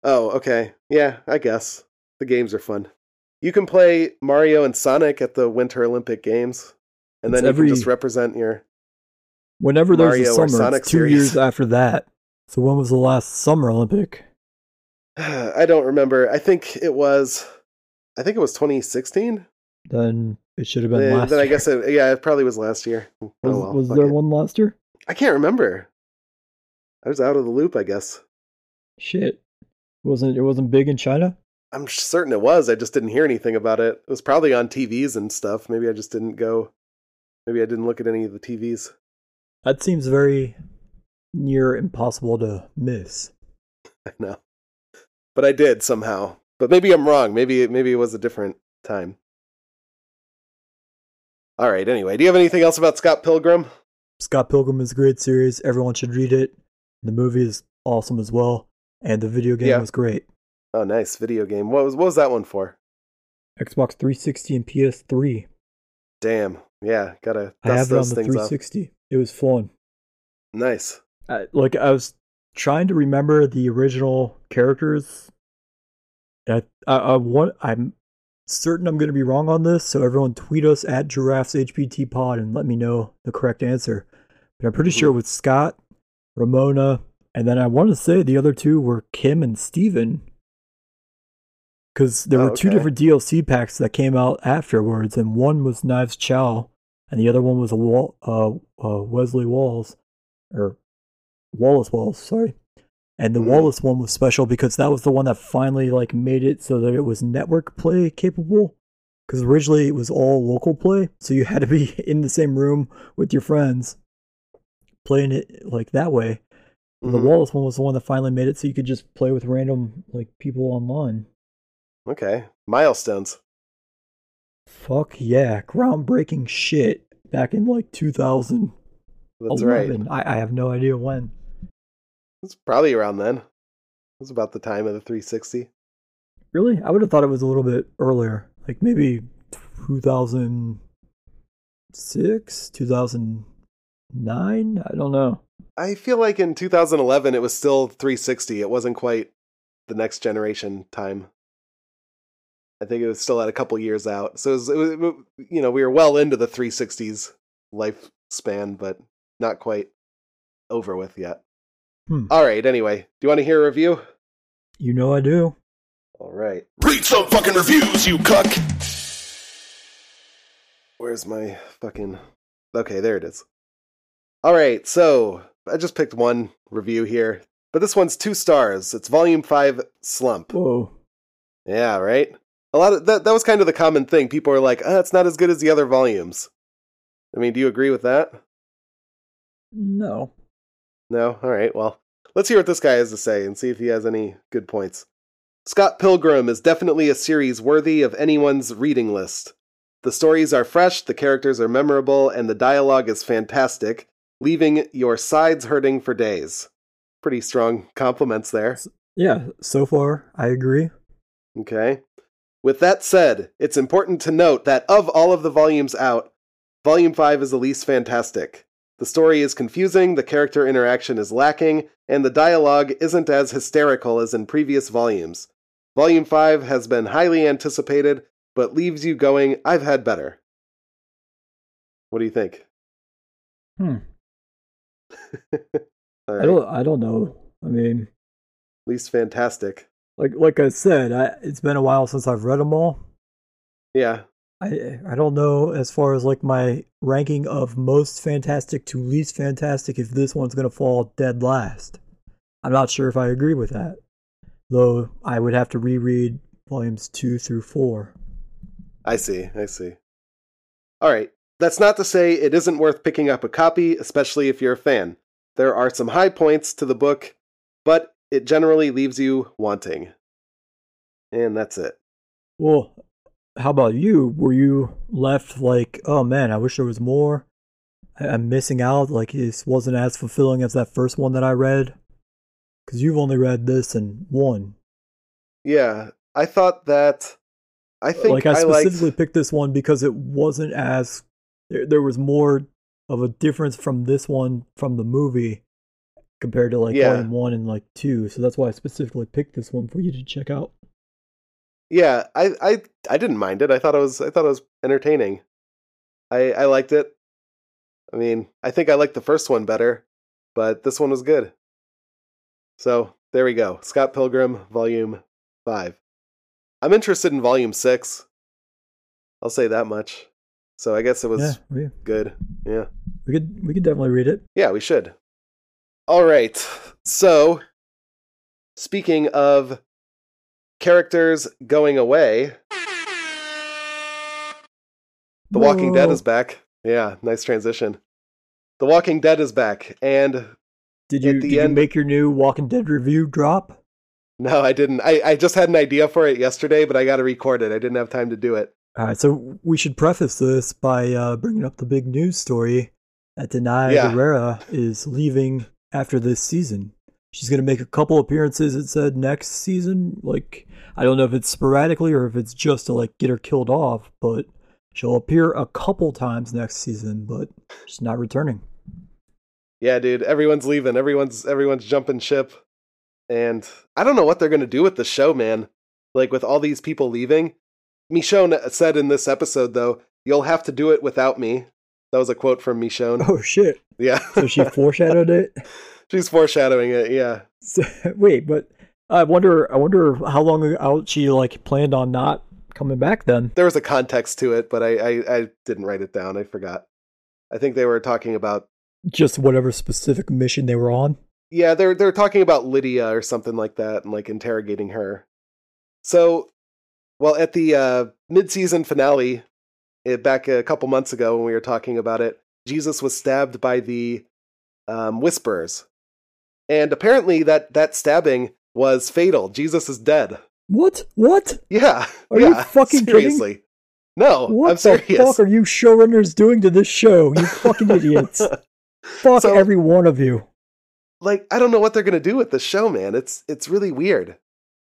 Oh, okay. Yeah, I guess. The games are fun. You can play Mario and Sonic at the Winter Olympic Games, and It's then you every- can just represent your. Whenever there's Mario a summer, Sonic it's two series. years after that. So when was the last summer Olympic? <sighs> I don't remember. I think it was. I think it was 2016. Then it should have been Then, last. then I guess it, yeah, it probably was last year. Oh, <laughs> was, well, was there it. one last year? I can't remember. I was out of the loop. I guess. Shit, wasn't it wasn't big in China? I'm certain it was. I just didn't hear anything about it. It was probably on TVs and stuff. Maybe I just didn't go. Maybe I didn't look at any of the TVs. That seems very near impossible to miss. <laughs> I know, but I did somehow. But maybe I'm wrong. Maybe it, maybe it was a different time. All right. Anyway, do you have anything else about Scott Pilgrim? Scott Pilgrim is a great series. Everyone should read it. The movie is awesome as well, and the video game Yeah. was great. Oh, nice video game. What was what was that one for? Xbox 360 and PS3. Damn. Yeah, gotta I dust have it on the things up. 360. It was fun. Nice. Uh, I, like I was trying to remember the original characters. I I, I want I'm certain I'm going to be wrong on this, so everyone tweet us at giraffes HPT pod and let me know the correct answer. But I'm pretty Mhm. sure with Scott, Ramona, and then I want to say the other two were Kim and Stephen. Because there Oh, were two okay. different DLC packs that came out afterwards, and one was Knives Chow, and the other one was a Wall, uh, uh, Wesley Walls, or Wallace Walls, sorry. And the Mhm. Wallace one was special because that was the one that finally like made it so that it was network play capable. Because originally it was all local play, so you had to be <laughs> in the same room with your friends playing it like that way. The Mhm. Wallace one was the one that finally made it so you could just play with random like people online. Okay. Milestones. Fuck yeah, groundbreaking shit back in like 2000. That's right. I, I have no idea when. It's probably around then. It was about the time of the 360. Really? I would have thought it was a little bit earlier. Like maybe 2006, 2009. I don't know. I feel like in 2011 it was still 360. It wasn't quite the next generation time. I think it was still at a couple years out. So it was, it was, you know, we were well into the 360s lifespan, but not quite over with yet. Hmm. All right. Anyway, do you want to hear a review? You know I do. All right. Read some fucking reviews, you cuck. Where's my fucking. Okay, there it is. All right. So I just picked one review here, but this one's two stars. It's Volume 5 Slump. Whoa. Yeah, right? A lot of that that was kind of the common thing. People are like, "Ah, it's not as good as the other volumes." I mean, do you agree with that? No. No? All right. Well, let's hear what this guy has to say and see if he has any good points. Scott Pilgrim is definitely a series worthy of anyone's reading list. The stories are fresh, the characters are memorable, and the dialogue is fantastic, leaving your sides hurting for days. Pretty strong compliments there. Yeah, so far I agree. Okay. With that said, it's important to note that of all of the volumes out, Volume 5 is the least fantastic. The story is confusing, the character interaction is lacking, and the dialogue isn't as hysterical as in previous volumes. Volume 5 has been highly anticipated, but leaves you going, I've had better. What do you think? Hmm. <laughs> All I don't I don't know. I mean, Least fantastic. Like like I said, I, it's been a while since I've read them all. Yeah. I I don't know as far as like my ranking of most fantastic to least fantastic if this one's gonna fall dead last. I'm not sure if I agree with that. Though I would have to reread volumes two through four. I see, I see. All right. That's not to say it isn't worth picking up a copy, especially if you're a fan. There are some high points to the book, but it generally leaves you wanting. And that's it. Well, how about you? Were you left like, oh man, I wish there was more? I'm missing out. Like this wasn't as fulfilling as that first one that I read. Because you've only read this and one. Yeah, I thought that. I uh, think like I I, liked. specifically picked this one because it wasn't as there, there was more of a difference from this one from the movie compared to like Yeah. volume one and like two. So that's why I specifically picked this one for you to check out. Yeah, I, I, I didn't mind it. I thought it was, I thought it was entertaining. I, I liked it. I mean, I think I liked the first one better, but this one was good. So there we go. Scott Pilgrim, Volume Five. I'm interested in Volume Six. I'll say that much. So I guess it was yeah, oh, we, good. Yeah. we could we could definitely read it. Yeah, we should. All right. So, speaking of characters going away, The Walking Dead is back. Yeah, nice transition. The Walking Dead is back, and Did you did you make your new Walking Dead review drop? no, I didn't. I, I just had an idea for it yesterday, but I got to record it. I didn't have time to do it. All right, so we should preface this by uh, bringing up the big news story that Danai Yeah. Gurira is leaving after this season. She's going to make a couple appearances, it said, next season. Like, I don't know if it's sporadically or if it's just to, like, get her killed off, but she'll appear a couple times next season, but she's not returning. Yeah, dude, everyone's leaving. Everyone's everyone's jumping ship. And I don't know what they're going to do with the show, man. Like with all these people leaving. Michonne said in this episode though, you'll have to do it without me. That was a quote from Michonne. Oh, shit. Yeah. So she <laughs> foreshadowed it? She's foreshadowing it. Yeah. So, <laughs> wait, but I wonder, I wonder how long out she, like, planned on not coming back then. There was a context to it, but I I, I didn't write it down. I forgot. I think they were talking about Just whatever specific mission they were on. Yeah, they're they're talking about Lydia or something like that and like interrogating her. So, well, at the uh, mid-season finale, eh, back a couple months ago when we were talking about it, Jesus was stabbed by the um, Whisperers, and apparently that that stabbing was fatal. Jesus is dead. What? What? Yeah, Are you yeah, fucking kidding? seriously. No, What I'm the fuck are you showrunners doing to this show? You fucking <laughs> idiots. Fuck So- every one of you. like, I don't know what they're gonna do with the show, man. It's it's really weird.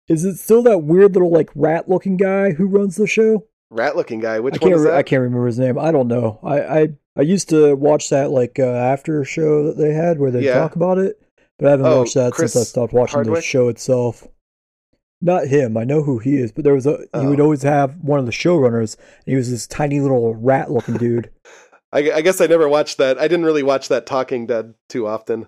Is it still that weird little like rat looking guy who runs the show? Rat-looking guy. Which I one is that? I can't remember his name. I don't know. I, I I used to watch that like uh, after show that they had where they Yeah. talk about it, but I haven't Oh, watched that since I stopped watching the show itself. Not him. I know who he is, but there was a he Oh. would always have one of the showrunners, and he was this tiny little rat-looking dude. <laughs> I, I guess I never watched that. I didn't really watch that Talking Dead too often.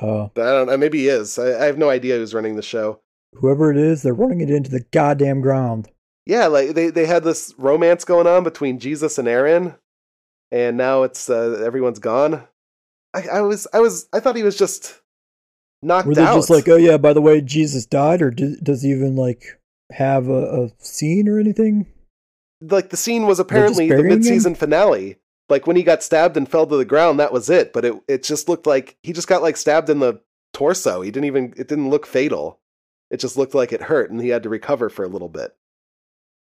Uh, But I don't know. Maybe he is. I, I have no idea who's running the show. whoever it is, they're running it into the goddamn ground. Yeah, like they, they had this romance going on between Jesus and Aaron, and now it's uh, everyone's gone. I, I was I was I thought he was just knocked Were they out. just like, oh yeah, by the way, Jesus died, or do, does he even like have a, a scene or anything? like the scene was apparently the mid-season finale. Like when he got stabbed and fell to the ground, that was it. But it it just looked like he just got like stabbed in the torso. He didn't even it didn't look fatal. It just looked like it hurt, and he had to recover for a little bit.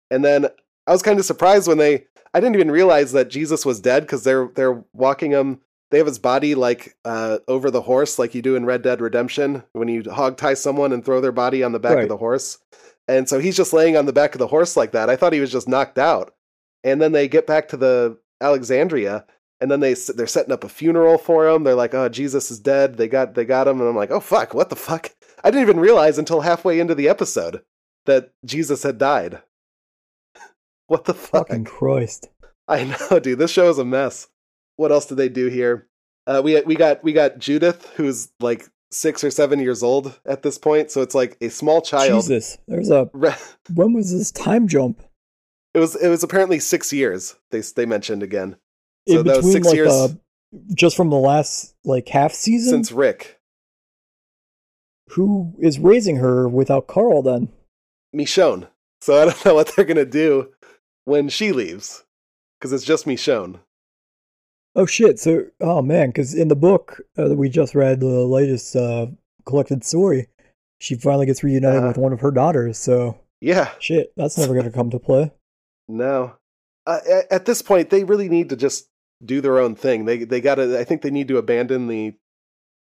And then I was kind of surprised when they I didn't even realize that Jesus was dead because they're they're walking him. They have his body like uh, over the horse, like you do in Red Dead Redemption, when you hog tie someone and throw their body on the back Right. of the horse. And so he's just laying on the back of the horse like that. I thought he was just knocked out. And then they get back to the Alexandria, and then they they're setting up a funeral for him. They're like, "Oh, Jesus is dead." They got they got him, and I'm like, "Oh fuck, what the fuck?" I didn't even realize until halfway into the episode that Jesus had died. <laughs> What the fuck? Fucking Christ! I know, dude. This show is a mess. What else did they do here? Uh, we we got we got Judith, who's like six or seven years old at this point, so it's like a small child. Jesus, there's a when was this time jump? It was it was apparently six years. They they mentioned again. So in that was between six like years uh, just from the last like half season. since Rick Who is raising her without Carl then? Michonne. So I don't <laughs> know what they're gonna do when she leaves because it's just Michonne. Oh shit! So oh man, because in the book uh, that we just read, the latest uh, collected story, she finally gets reunited Uh-huh. with one of her daughters. So Yeah, shit, that's never gonna come to play. no. Uh, at, at this point, they really need to just do their own thing. They they gotta. I think they need to abandon the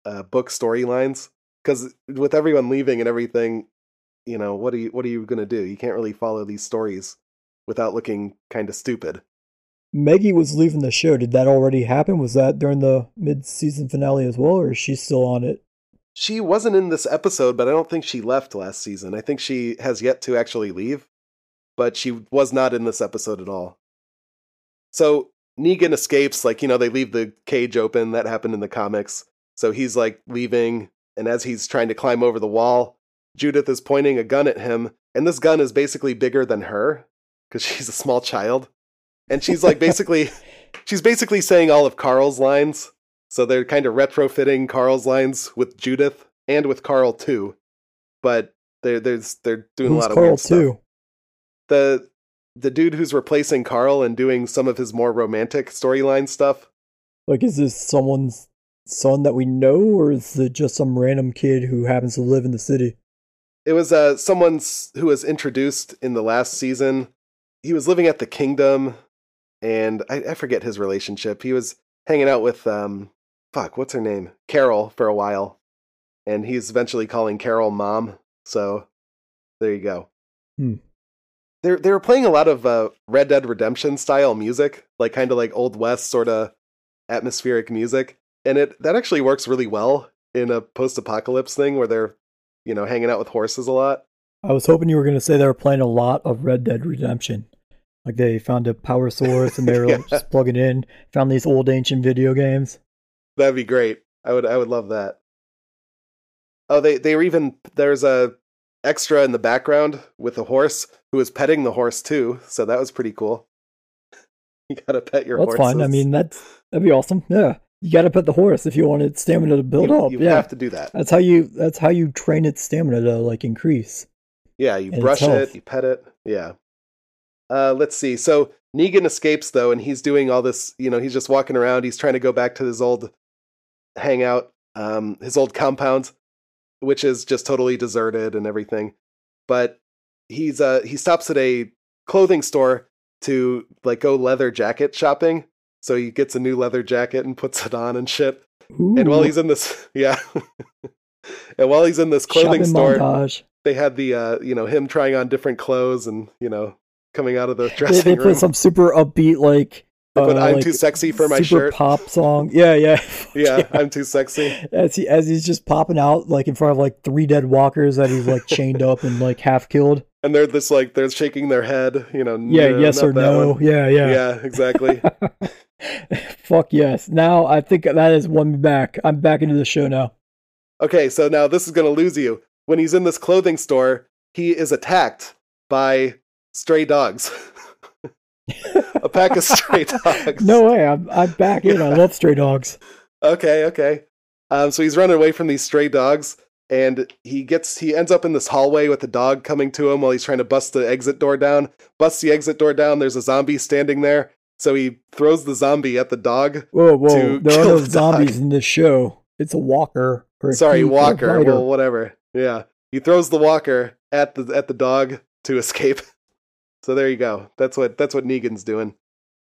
uh, book storylines because with everyone leaving and everything, you know what are you what are you gonna do? You can't really follow these stories without looking kind of stupid. Maggie was leaving the show. Did that already happen? Was that during the mid-season finale as well, or is she still on it? She wasn't in this episode, but I don't think she left last season. I think she has yet to actually leave, but she was not in this episode at all. So Negan escapes, like, you know, they leave the cage open. That happened in the comics. So he's like leaving, and as he's trying to climb over the wall, Judith is pointing a gun at him, and this gun is basically bigger than her because she's a small child. And she's like basically, <laughs> she's basically saying all of Carl's lines. So they're kind of retrofitting Carl's lines with Judith and with Carl too. But they're they're they're doing a lot of Carl weird stuff. too? The the dude who's replacing Carl and doing some of his more romantic storyline stuff. Like, is this someone's son that we know, or is it just some random kid who happens to live in the city? It was uh someone's who was introduced in the last season. He was living at the kingdom, and I, I forget his relationship. He was hanging out with um fuck, what's her name? Carol for a while. And he's eventually calling Carol mom. So there you go. Hmm. They they were playing a lot of uh, Red Dead Redemption style music, like kind of like old west sort of atmospheric music, and it that actually works really well in a post apocalypse thing where they're you know hanging out with horses a lot. I was hoping you were going to say they were playing a lot of Red Dead Redemption. Like they found a power source and they were like, <laughs> just plugging in, found these old ancient video games. That'd be great. I would I would love that. Oh, they they were even there's a extra in the background with a horse who was petting the horse too, so that was pretty cool. <laughs> You gotta pet your That's horses. fine. I mean, that's that'd be awesome. Yeah, you got to pet the horse if you want its stamina to build you, up. you yeah, have to do that. that's how you that's how you train its stamina to like increase. Yeah, you and brush it, you pet it. Yeah. Uh, let's see. So Negan escapes though, and he's doing all this. You know, he's just walking around. He's trying to go back to his old hangout, um, his old compound, which is just totally deserted and everything. But he's uh he stops at a clothing store to like go leather jacket shopping. So he gets a new leather jacket and puts it on and shit. And while he's in this, <laughs> yeah. <laughs> and while he's in this clothing shopping store, montage. They had the uh you know him trying on different clothes and you know coming out of the They, dressing they room put some super upbeat like Uh, I'm like, too sexy for my super shirt. pop song. <laughs> Yeah, <laughs> yeah. Yeah, I'm too sexy. As he as he's just popping out like in front of like three dead walkers that he's like chained up and like half killed. And they're just like they're shaking their head, you know. Yeah, no, yes or no. one. Yeah, yeah. Yeah, exactly. <laughs> Fuck yes. Now I think that has won me back. I'm back into the show now. okay, so now this is gonna lose you. When he's in this clothing store, he is attacked by stray dogs. <laughs> A pack of stray <laughs> dogs. No way. I'm I'm back in. I love stray dogs. Okay, okay. Um, so he's running away from these stray dogs, and he gets he ends up in this hallway with the dog coming to him while he's trying to bust the exit door down. Busts the exit door down. There's a zombie standing there, so he throws the zombie at the dog. Whoa, whoa. There are <laughs> no the zombies dog. in this show. It's a walker. Sorry, he- or a Walker. Well, whatever. Yeah, he throws the walker at the at the dog to escape. <laughs> So there you go. That's what that's what Negan's doing.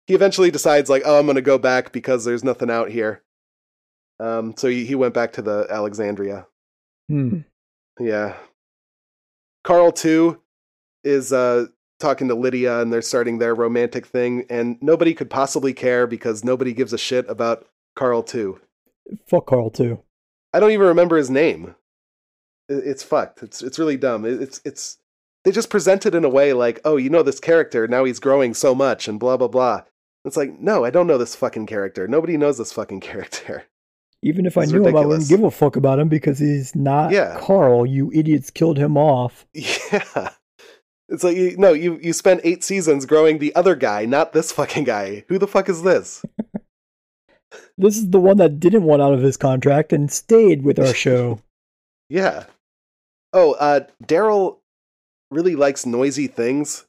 He eventually decides like, oh, I'm gonna go back because there's nothing out here. Um, so he, he went back to the Alexandria. Hmm. Yeah. Carl too is uh talking to Lydia and they're starting their romantic thing and nobody could possibly care because nobody gives a shit about Carl too. Fuck Carl too. I don't even remember his name. It's fucked. It's it's really dumb. It- It's it's they just present it in a way like, "Oh, you know this character, now he's growing so much and blah blah blah." It's like, "No, I don't know this fucking character. Nobody knows this fucking character." Even if I knew him, I wouldn't give a fuck about him because he's not Yeah. Carl. You idiots killed him off. <laughs> Yeah. It's like you no, you you spent 8 seasons growing the other guy, not this fucking guy. Who the fuck is this? <laughs> This is the one that didn't want out of his contract and stayed with our show. <laughs> Yeah. Oh, uh Daryl really likes noisy things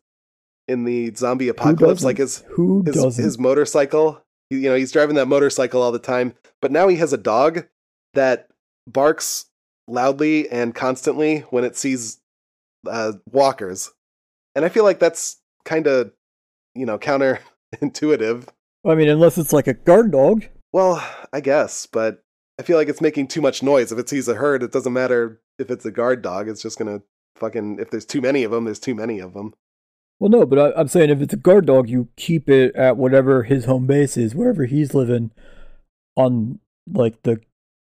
in the zombie apocalypse, like his Who his, doesn't? his motorcycle. You know, he's driving that motorcycle all the time, but now he has a dog that barks loudly and constantly when it sees uh, walkers, and I feel like that's kind of you know counterintuitive. I mean, unless it's like a guard dog. Well, I guess, but I feel like it's making too much noise. If it sees a herd, it doesn't matter if it's a guard dog. It's just gonna fucking. If there's too many of them, there's too many of them. Well, no, but I, I'm saying if it's a guard dog, you keep it at whatever his home base is, wherever he's living, on like the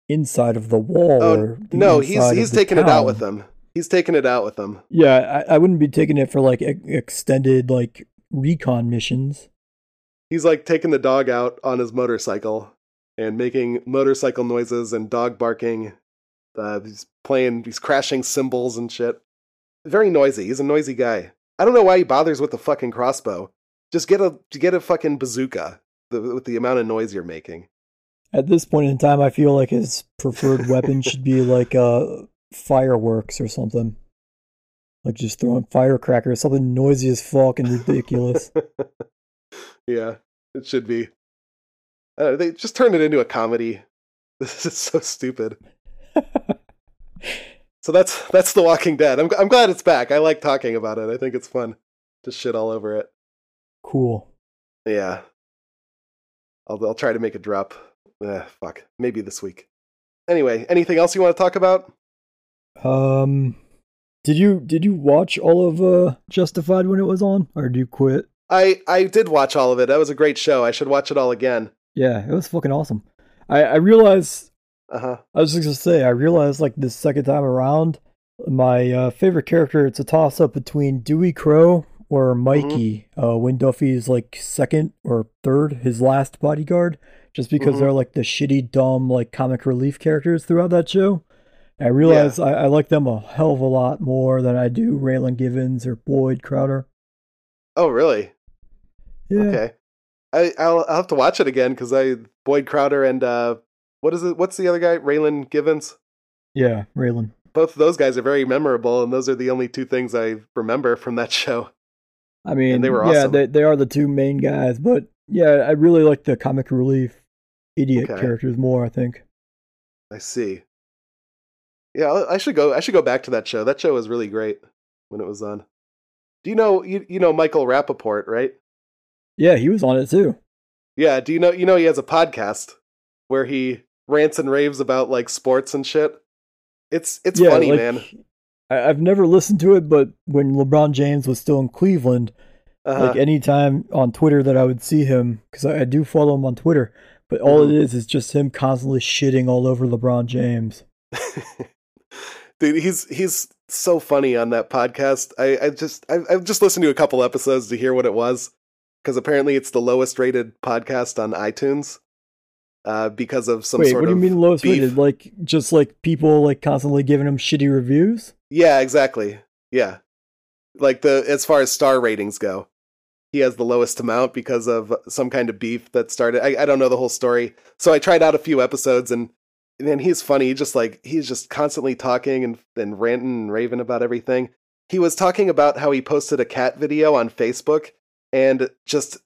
inside of the wall. Oh or the no, he's he's taking it out with them. He's taking it out with them. Yeah, I, I wouldn't be taking it for like e- extended like recon missions. He's like taking the dog out on his motorcycle and making motorcycle noises and dog barking. Uh, he's playing, he's crashing cymbals and shit. Very noisy. He's a noisy guy. I don't know why he bothers with the fucking crossbow. Just get a get a fucking bazooka the, with the amount of noise you're making. At this point in time, I feel like his preferred weapon <laughs> should be like uh fireworks or something. Like just throwing firecrackers, something noisy as fuck and ridiculous. <laughs> yeah, it should be. Uh, they just turned it into a comedy. <laughs> This is so stupid. So that's that's The Walking Dead. I'm I'm glad it's back. I like talking about it. I think it's fun to shit all over it. cool. Yeah. I'll I'll try to make a drop. Eh, fuck. Maybe this week. Anyway, anything else you want to talk about? Um, did you did you watch all of uh Justified when it was on, or did you quit? I I did watch all of it. That was a great show. I should watch it all again. Yeah, it was fucking awesome. I I realized Uh huh. I was just gonna say I realized like the second time around, my uh, favorite character it's a toss up between Dewey Crowe or Mikey. Uh, Wynn Duffy is like second or third, his last bodyguard, just because Mhm. they're like the shitty, dumb, like comic relief characters throughout that show. I realize I, I like them a hell of a lot more than I do Raylan Givens or Boyd Crowder. Oh really? Yeah, Okay. I I'll I'll have to watch it again because I Boyd Crowder and uh what is it? What's the other guy? Raylan Givens. yeah, Raylan. Both of those guys are very memorable, and those are the only two things I remember from that <laughs> show. I mean, they were awesome. yeah, they they are the two main guys, but yeah, I really like the comic relief idiot Okay. characters more. I think. I see. Yeah, I I should go. I should go back to that show. That show was really great when it was on. Do you know you you know Michael Rapaport, right? Yeah, he was on it too. Yeah. Do you know you know he has a podcast where he rants and raves about like sports and shit. It's it's yeah, funny, like, man. I, I've never listened to it, but when LeBron James was still in Cleveland, Uh, Like anytime on Twitter that I would see him, because I, I do follow him on Twitter, but all Mm-hmm. it is is just him constantly shitting all over LeBron James. <laughs> dude, he's he's so funny on that podcast. I, I just I, I've just listened to a couple episodes to hear what it was because apparently it's the lowest rated podcast on iTunes uh, because of some Wait, sort what do you of mean lowest beef. rated? Like just like people like constantly giving him shitty reviews? Yeah, exactly. Yeah. Like the as far as star ratings go. He has the lowest amount because of some kind of beef that started. I, I don't know the whole story. So I tried out a few episodes and man, he's funny. He just like he's just constantly talking and, and ranting and raving about everything. He was talking about how he posted a cat video on Facebook and just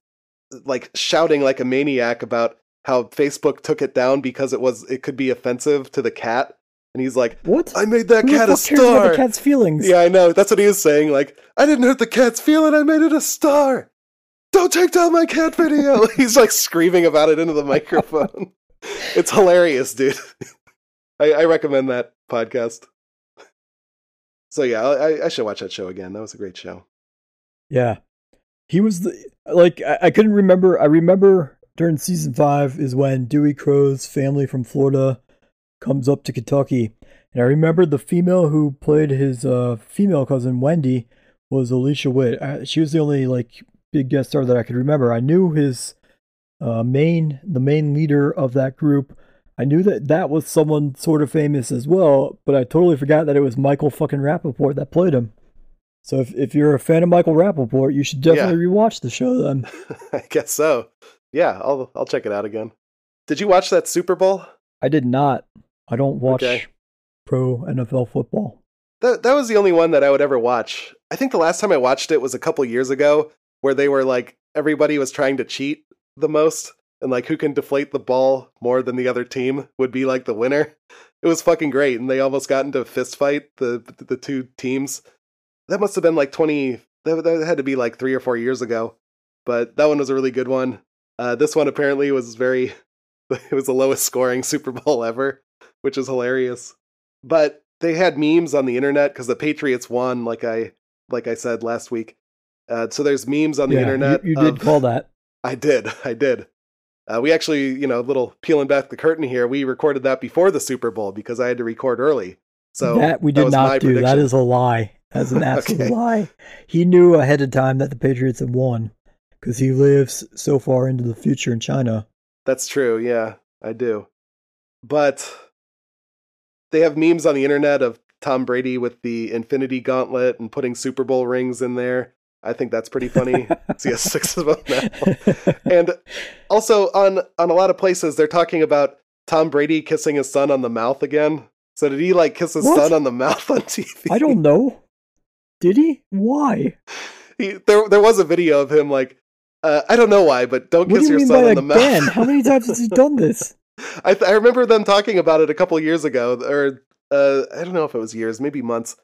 like shouting like a maniac about how Facebook took it down because it was it could be offensive to the cat. And he's like, What? I made that Who cat a cares about star. the cat's feelings? Yeah, I know. That's what he was saying. Like, I didn't hurt the cat's feeling. I made it a star. Don't take down my cat video. <laughs> He's like screaming about it into the microphone. <laughs> it's hilarious, dude. <laughs> I, I recommend that podcast. So yeah, I, I should watch that show again. That was a great show. Yeah. He was the like I, I couldn't remember I remember during season five is when Dewey Crowe's family from Florida comes up to Kentucky. And I remember the female who played his uh female cousin Wendy was Alicia Witt. I, she was the only like big guest star that I could remember. I knew his uh main the main leader of that group. I knew that that was someone sort of famous as well, but I totally forgot that it was Michael fucking Rapaport that played him. So if, if you're a fan of Michael Rapaport, you should definitely rewatch the show then. <laughs> I guess so. Yeah, I'll I'll check it out again. Did you watch that Super Bowl? I did not. I don't watch Okay. pro NFL football. That that was the only one that I would ever watch. I think the last time I watched it was a couple years ago, where they were like everybody was trying to cheat the most, and like who can deflate the ball more than the other team would be like the winner. It was fucking great, and they almost got into a fist fight the the two teams. That must have been like twenty. That, that had to be like three or four years ago, but that one was a really good one. Uh, this one apparently was very. <laughs> It was the lowest scoring <laughs> Super Bowl ever, which is hilarious. But they had memes on the internet because the Patriots won, like I like I said last week. Uh, so there's memes on the yeah, internet. you, you did of- call that. <laughs> I did, I did. Uh, we actually, you know, a little peeling back the curtain here. We recorded that before the Super Bowl because I had to record early. So that we did my not do. That prediction. is a lie. That's an absolute Okay. lie. He knew ahead of time that the Patriots had won because he lives so far into the future in China. That's true. Yeah, I do. But they have memes on the internet of Tom Brady with the Infinity Gauntlet and putting Super Bowl rings in there. I think that's pretty funny. <laughs> he has six of them now. And also on on a lot of places they're talking about Tom Brady kissing his son on the mouth again. So did he like kiss his What? son on the mouth on TV? I don't know. Did he? Why? He, there there was a video of him like uh, I don't know why, but don't What kiss do you your son on the again? mouth. How many times has he <laughs> done this? I, th- I remember them talking about it a couple years ago, or uh, I don't know if it was years, maybe months.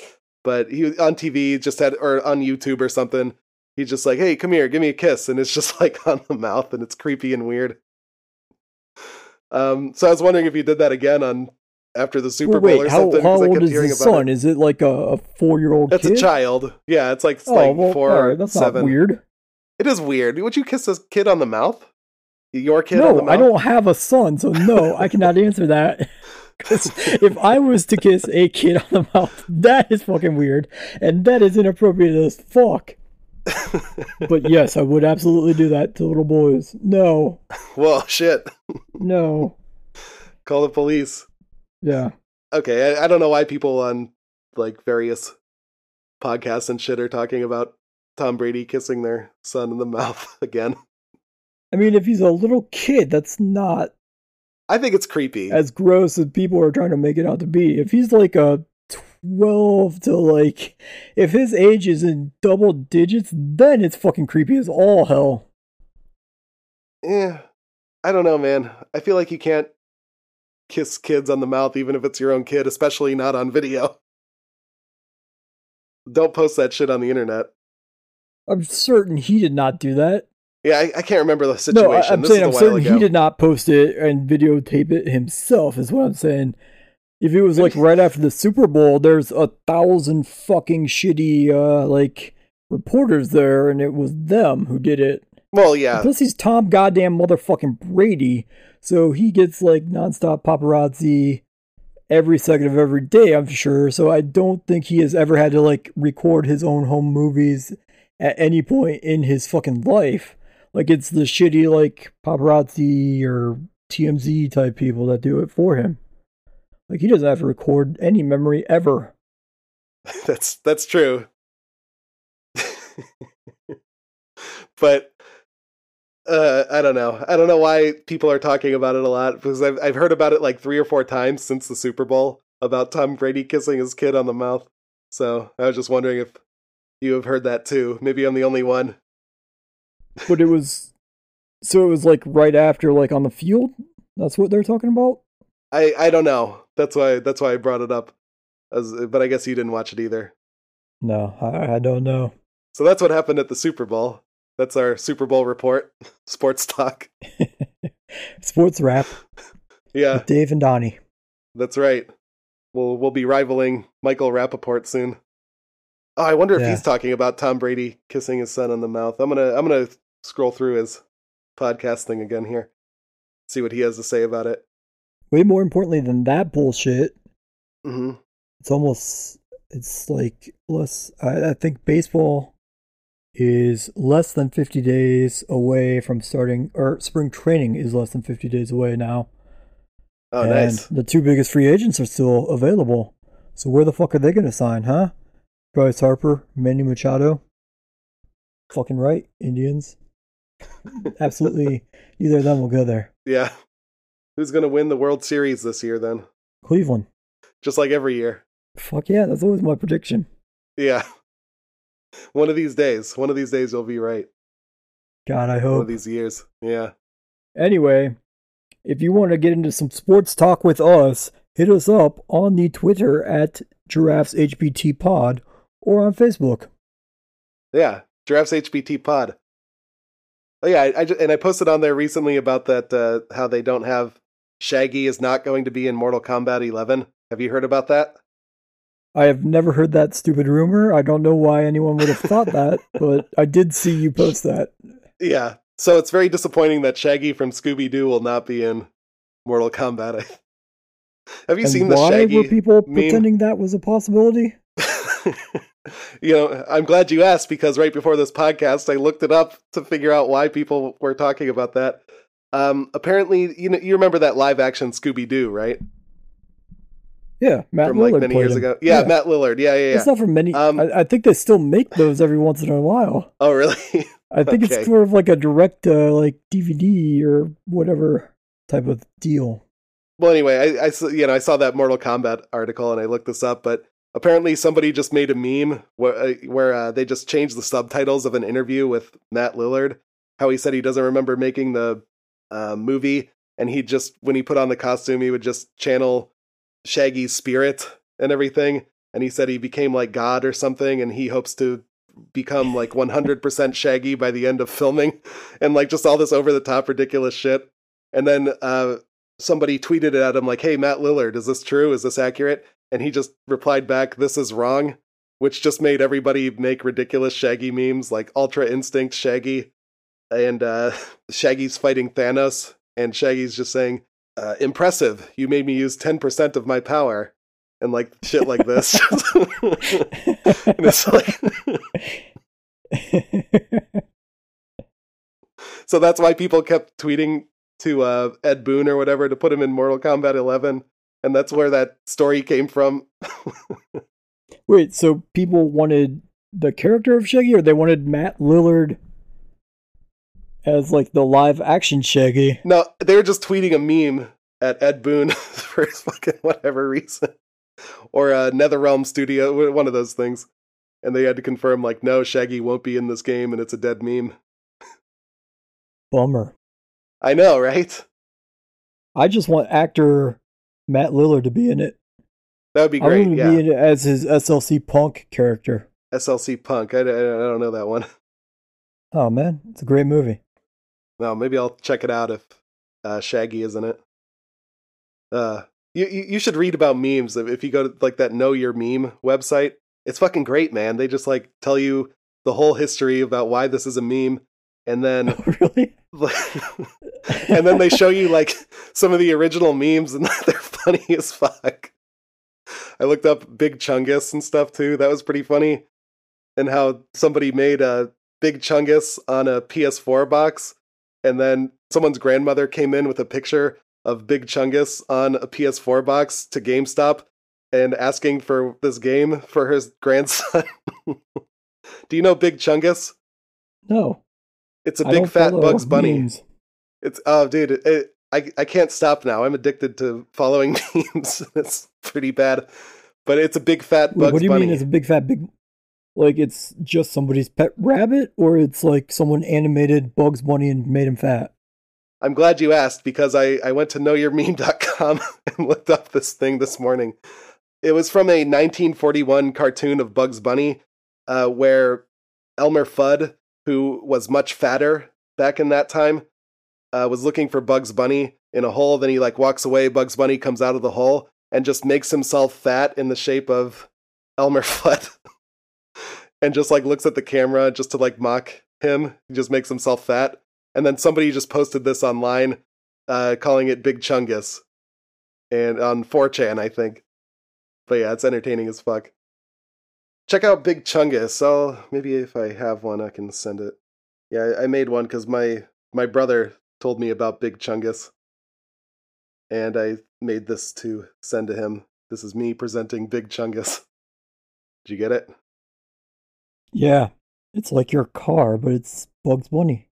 But he on TV just had, or on YouTube or something. He's just like, "Hey, come here, give me a kiss," and it's <laughs> just like on the mouth, and it's creepy and weird. Um, so I was wondering if you did that again on after the Super Well, Bowl wait, or how, something. how old is his son? It. Is it like a, a four-year-old That's kid? a child. Yeah, it's like Oh, like well, four, right, that's seven. not weird. It is weird. Would you kiss a kid on the mouth? Your kid on the No, mouth? I don't have a son, so no, I cannot answer that. <laughs> if I was to kiss a kid on the mouth, that is fucking weird, and that is inappropriate as fuck. But <laughs> yes, I would absolutely do that to little boys. No, Well, shit. no, <laughs> Call the police. yeah. okay, I, I don't know why people on like various podcasts and shit are talking about Tom Brady kissing their son in the <laughs> mouth again. I mean, if he's a little kid, that's not I think it's creepy. as gross as people are trying to make it out to be. If he's like a 12 to like, if his age is in double digits, then it's fucking creepy as all hell. yeah, I don't know, man. I feel like you can't kiss kids on the mouth, even if it's your own kid, especially not on video. Don't post that shit on the internet. I'm certain he did not do that. Yeah, I, I can't remember the situation. No, I, am saying I'm certain ago. he did not post it and videotape it himself. Is what I'm saying. If it was like right after the Super Bowl, there's a thousand fucking shitty uh like reporters there, and it was them who did it. Well, yeah, Plus, he's Tom goddamn motherfucking Brady, so he gets like nonstop paparazzi every second of every day. I'm sure. So I don't think he has ever had to like record his own home movies at any point in his fucking life. Like it's the shitty like paparazzi or TMZ type people that do it for him. Like he doesn't have to record any memory ever. <laughs> that's that's true. <laughs> but uh, I don't know. I don't know why people are talking about it a lot because I've I've heard about it like three or four times since the Super Bowl about Tom Brady kissing his kid on the mouth. So I was just wondering if you have heard that too. Maybe I'm the only one. But it was so it was like right after like on the field. That's what they're talking about. I I don't know. That's why that's why I brought it up. As, but I guess you didn't watch it either. No, I, I don't know. So that's what happened at the Super Bowl. That's our Super Bowl report, <laughs> sports talk. <laughs> Sports rap. Yeah, Dave and Donnie. That's right. We'll we'll be rivaling Michael Rapaport soon. Oh, I wonder if Yeah. he's talking about Tom Brady kissing his son on the mouth. I'm gonna I'm gonna scroll through his podcast thing again here. See what he has to say about it. Way more importantly than that bullshit, hmm it's almost it's like less. I, I think baseball is less than 50 days away from starting, or spring training is less than 50 days away now. Oh, and nice. The two biggest free agents are still available. So where the fuck are they going to sign, huh? Bryce Harper, Manny Machado. Fucking right, Indians. <laughs> Absolutely, neither of them will go there. Yeah. Who's gonna win the World Series this year then? Cleveland. Just like every year. Fuck yeah, that's always my prediction. Yeah. One of these days. One of these days you'll be right. God, I hope. One of these years. Yeah. Anyway, if you want to get into some sports talk with us, hit us up on the Twitter at Giraffes HBT Pod or on Facebook. Yeah, Giraffes HBT Pod. Oh yeah, I, I ju- and I posted on there recently about that uh, how they don't have Shaggy is not going to be in Mortal Kombat 11. Have you heard about that? I have never heard that stupid rumor. I don't know why anyone would have thought that, <laughs> but I did see you post that. Yeah. So it's very disappointing that Shaggy from Scooby Doo will not be in Mortal Kombat. <laughs> have you and seen the why Shaggy? were people meme? pretending that was a possibility? <laughs> you know, I'm glad you asked because right before this podcast, I looked it up to figure out why people were talking about that. Um, apparently, you know, you remember that live action Scooby Doo, right? Yeah, Matt From Lillard like many years him. ago. Yeah, Matt Lillard. Yeah, yeah, It's not from many. Um, I, I think they still make those every once in a while. Oh, really? <laughs> I think Okay. it's sort of like a direct, uh, like DVD or whatever type of deal. well, anyway, I, I you know I saw that Mortal Kombat article and I looked this up, but apparently somebody just made a meme where uh, where uh, they just changed the subtitles of an interview with Matt Lillard. How he said he doesn't remember making the uh, movie, and he just when he put on the costume, he would just channel Shaggy's spirit and everything. And he said he became like God or something, and he hopes to become like 100% Shaggy by the end of filming, <laughs> and like just all this over the top ridiculous shit. And then uh, somebody tweeted at him like, "Hey, Matt Lillard, is this true? Is this accurate?" And he just replied back, "This is wrong," which just made everybody make ridiculous Shaggy memes like Ultra Instinct Shaggy, and uh, <laughs> Shaggy's fighting Thanos, and Shaggy's just saying, uh, "Impressive! You made me use ten percent of my power," and like shit like this. <laughs> and it's like, <laughs> so that's why people kept tweeting to uh, Ed Boon or whatever to put him in Mortal Kombat 11, and that's where that story came from. Wait, so people wanted the character of Shaggy, or they wanted Matt Lillard as like the live action Shaggy? No, they were just tweeting a meme at Ed Boon <laughs> for fucking whatever reason, or uh, NetherRealm Studio, one of those things, and they had to confirm like, no, Shaggy won't be in this game, and it's a dead meme. Bummer. I know, right? I just want actor Matt Lillard to be in it. That would be great. to Yeah, be as his SLC Punk character. SLC Punk. I, I, I don't know that one. <laughs> Oh man, it's a great movie. No, maybe I'll check it out if uh, Shaggy is in it. Uh, you, you should read about memes if if you go to like that Know Your Meme website. It's fucking great, man. They just like tell you the whole history about why this is a meme, and then <laughs> really? <laughs> and then they show you like some of the original memes, and <laughs> they're funny as fuck. I looked up Big Chungus and stuff too. That was pretty funny, and how somebody made a Big Chungus on a PS4 box, and then someone's grandmother came in with a picture of Big Chungus on a PS4 box to GameStop and asking for this game for his grandson. <laughs> Do you know Big Chungus? No. It's a I big fat Bugs Bunny. memes. It's oh, dude, it, it, I I can't stop now. I'm addicted to following <laughs> memes. it's pretty bad, but it's a big fat Wait, Bugs what do you Bunny. mean it's a big fat big like it's just somebody's pet rabbit or it's like someone animated Bugs Bunny and made him fat? I'm glad you asked because I, I went to knowyourmeme.com <laughs> and looked up this thing this morning. It was from a 1941 cartoon of Bugs Bunny uh, where Elmer Fudd, who was much fatter back in that time, uh, was looking for Bugs Bunny in a hole. Then he like walks away. Bugs Bunny comes out of the hole and just makes himself fat in the shape of Elmer <laughs> Fudd, and just like looks at the camera just to like mock him. He just makes himself fat. And then somebody just posted this online, uh, calling it Big Chungus, and on 4chan, I think. But yeah, it's entertaining as fuck. Check out Big Chungus. I'll maybe if I have one, I can send it. Yeah, I I made one because my my brother told me about Big Chungus, and I made this to send to him. This is me presenting Big Chungus. <laughs> Did you get it? Yeah. It's like your car, but it's Bugs Bunny.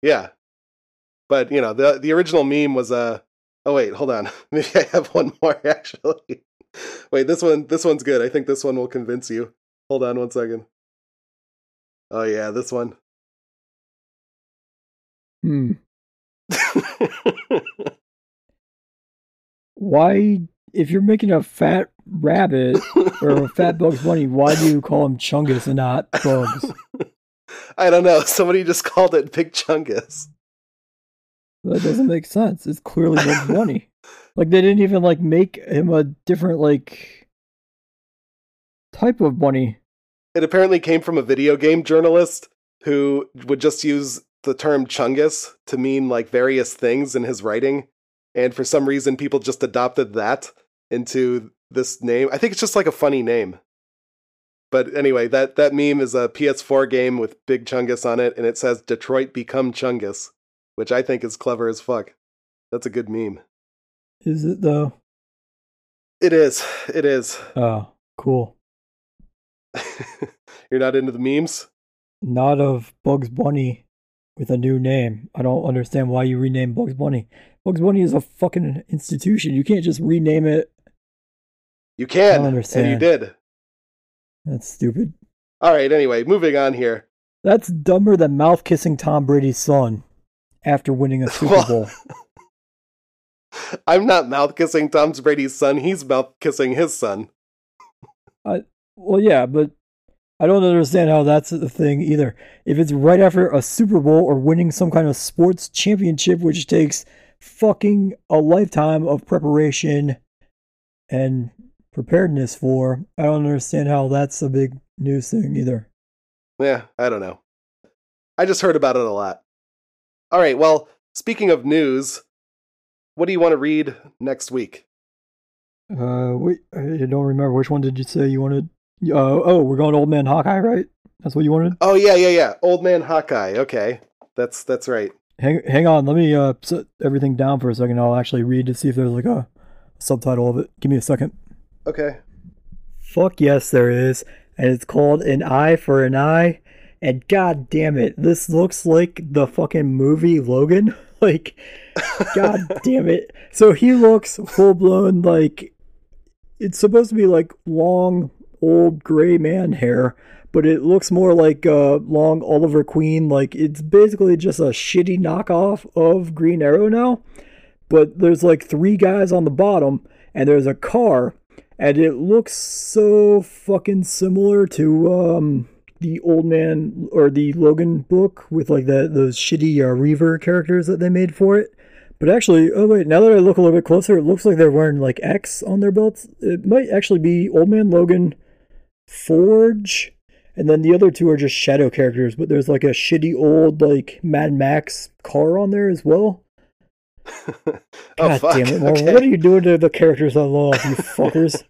Yeah. But you know, the the original meme was uh oh wait, hold on. <laughs> Maybe I have one more <laughs> actually. wait, this one this one's good. I think this one will convince you. Hold on one second. Oh yeah, this one. Hmm. <laughs> Why if you're making a fat rabbit or a fat <laughs> Bugs Bunny, why do you call him Chungus and not Bugs? I don't know. Somebody just called it Big Chungus. That doesn't make sense. It's clearly Bugs <laughs> Bunny. Like they didn't even like make him a different like type of bunny. It apparently came from a video game journalist who would just use the term Chungus to mean like various things in his writing. And for some reason, people just adopted that into this name. I think it's just like a funny name. But anyway, that, that meme is a PS4 game with Big Chungus on it, and it says Detroit Become Chungus, which I think is clever as fuck. That's a good meme. Is it though? It is. It is. Oh, cool. <laughs> You're not into the memes? Not of Bugs Bunny with a new name. I don't understand why you rename Bugs Bunny. Bugs Bunny is a fucking institution. You can't just rename it. You can, and you understand. did. That's stupid. All right, anyway, moving on here. That's dumber than mouth kissing Tom Brady's son after winning a Super Well- Bowl. <laughs> I'm not mouth kissing Tom Brady's son. He's mouth kissing his son. Well, yeah, but I don't understand how that's the thing either. If it's right after a Super Bowl or winning some kind of sports championship, which takes fucking a lifetime of preparation and preparedness for, I don't understand how that's a big news thing either. Yeah, I don't know. I just heard about it a lot. All right, well, speaking of news, what do you want to read next week? Uh, wait, I don't remember which one did you say you wanted? Uh, oh, we're going Old Man Hawkeye, right? That's what you wanted. Oh yeah, yeah, yeah. Old Man Hawkeye. Okay, that's that's right. Hang, hang on. Let me uh set everything down for a second. I'll actually read to see if there's like a subtitle of it. Give me a second. Okay. Fuck yes, there is, and it's called An Eye for an Eye. And god damn it, this looks like the fucking movie Logan. <laughs> like, god <laughs> damn it. So he looks full blown like it's supposed to be like long old gray man hair, but it looks more like uh, long Oliver Queen. Like it's basically just a shitty knockoff of Green Arrow now. But there's like three guys on the bottom, and there's a car, and it looks so fucking similar to um the old man or the Logan book with like the those shitty uh, Reaver characters that they made for it. But actually, oh wait, now that I look a little bit closer, it looks like they're wearing like X on their belts. It might actually be Old Man Logan, Forge, and then the other two are just shadow characters. But there's like a shitty old like Mad Max car on there as well. <laughs> oh God fuck! damn it, Marvel! Okay. What are you doing to the characters I love, you <laughs> fuckers?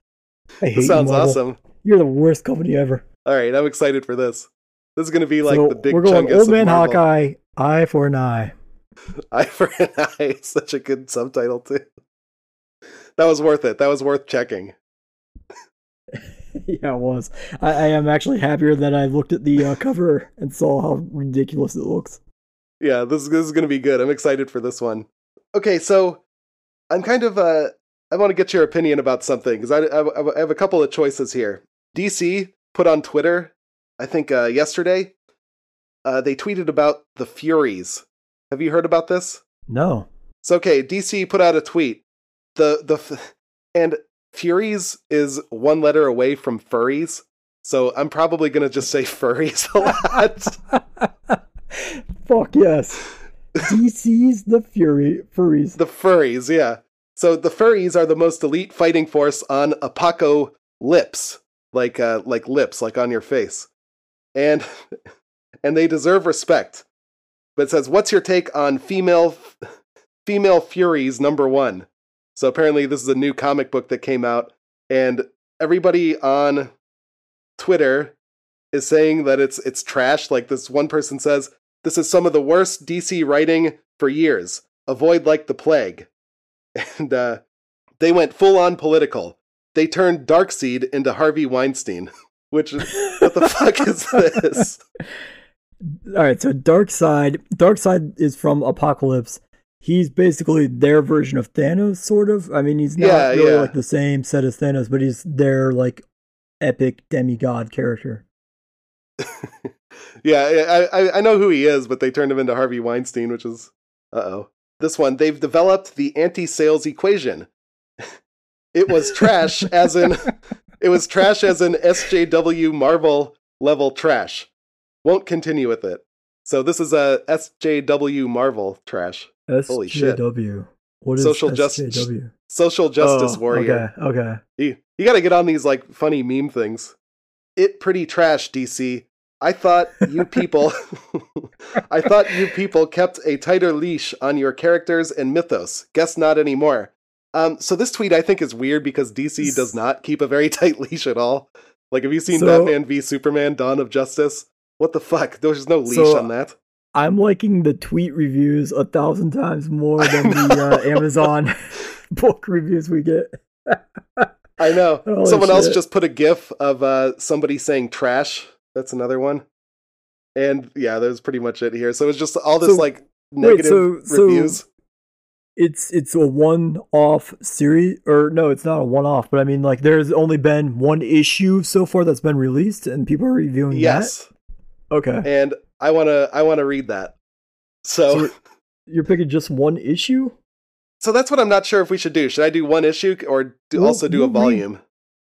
I hate This you, sounds awesome. You're the worst company ever. All right, I'm excited for this. This is gonna be like so the big we're going chungus Old Man of Hawkeye, eye for an eye. <laughs> Eye for an eye. Such a good subtitle too. That was worth it. That was worth checking. <laughs> yeah, it was. I, I am actually happier that I looked at the uh, cover and saw how ridiculous it looks. Yeah, this, this is going to be good. I'm excited for this one. Okay, so I'm kind of uh I want to get your opinion about something because I, I I have a couple of choices here. DC put on Twitter, I think uh, yesterday, uh, they tweeted about the Furies. Have you heard about this? No. So okay, DC put out a tweet. The the f- and Furies is one letter away from furries. So I'm probably gonna just say <laughs> furries a lot. <laughs> Fuck yes. DC's the Fury Furries. the furries, yeah. So the furries are the most elite fighting force on Apaco lips, like uh, like lips, like on your face, and <laughs> and they deserve respect. But it says, "What's your take on female female furies number one?" So apparently, this is a new comic book that came out, and everybody on Twitter is saying that it's it's trash. Like this one person says, "This is some of the worst DC writing for years. Avoid like the plague." <laughs> And uh, they went full on political. They turned Darkseid into Harvey Weinstein. <laughs> Which what the fuck is this? <laughs> All right, so Darkseid. Darkseid is from Apokolips. He's basically their version of Thanos, sort of. I mean, he's not Yeah, really yeah. like the same set as Thanos, but he's their like epic demigod character. <laughs> yeah, I, I I know who he is, but they turned him into Harvey Weinstein, which is uh oh. This one, they've developed the anti-sales equation. <laughs> it was trash, as in <laughs> it was trash as in SJW Marvel level trash. Won't continue with it. So this is a SJW Marvel trash. Holy shit. What is Social justice-? Social justice Oh, warrior. Okay, okay. You, you got to get on these like funny meme things. It pretty trash, DC. I thought you <laughs> people, <laughs> I thought you people kept a tighter leash on your characters and mythos. Guess not anymore. Um, so this tweet I think is weird because DC does not keep a very <laughs> tight leash at all. Like, have you seen So- Batman v Superman: Dawn of Justice? What the fuck? There's no leash So- on that. I'm liking the tweet reviews a thousand times more than the uh, Amazon <laughs> book reviews we get. <laughs> I know. Holy Someone else just put a GIF of uh, somebody saying trash. That's another one. And yeah, that was pretty much it here. So it's just all this So- like negative so- so- reviews. It's it's a one-off series, or no, it's not a one-off. But I mean, like, there's only been one issue so far that's been released, and people are reviewing that. Yes, that. Okay, and I wanna I wanna read that. So So- you're picking just one issue. so that's what I'm not sure if we should do. Should I do one issue or do, We'll- also do a we'll read- volume?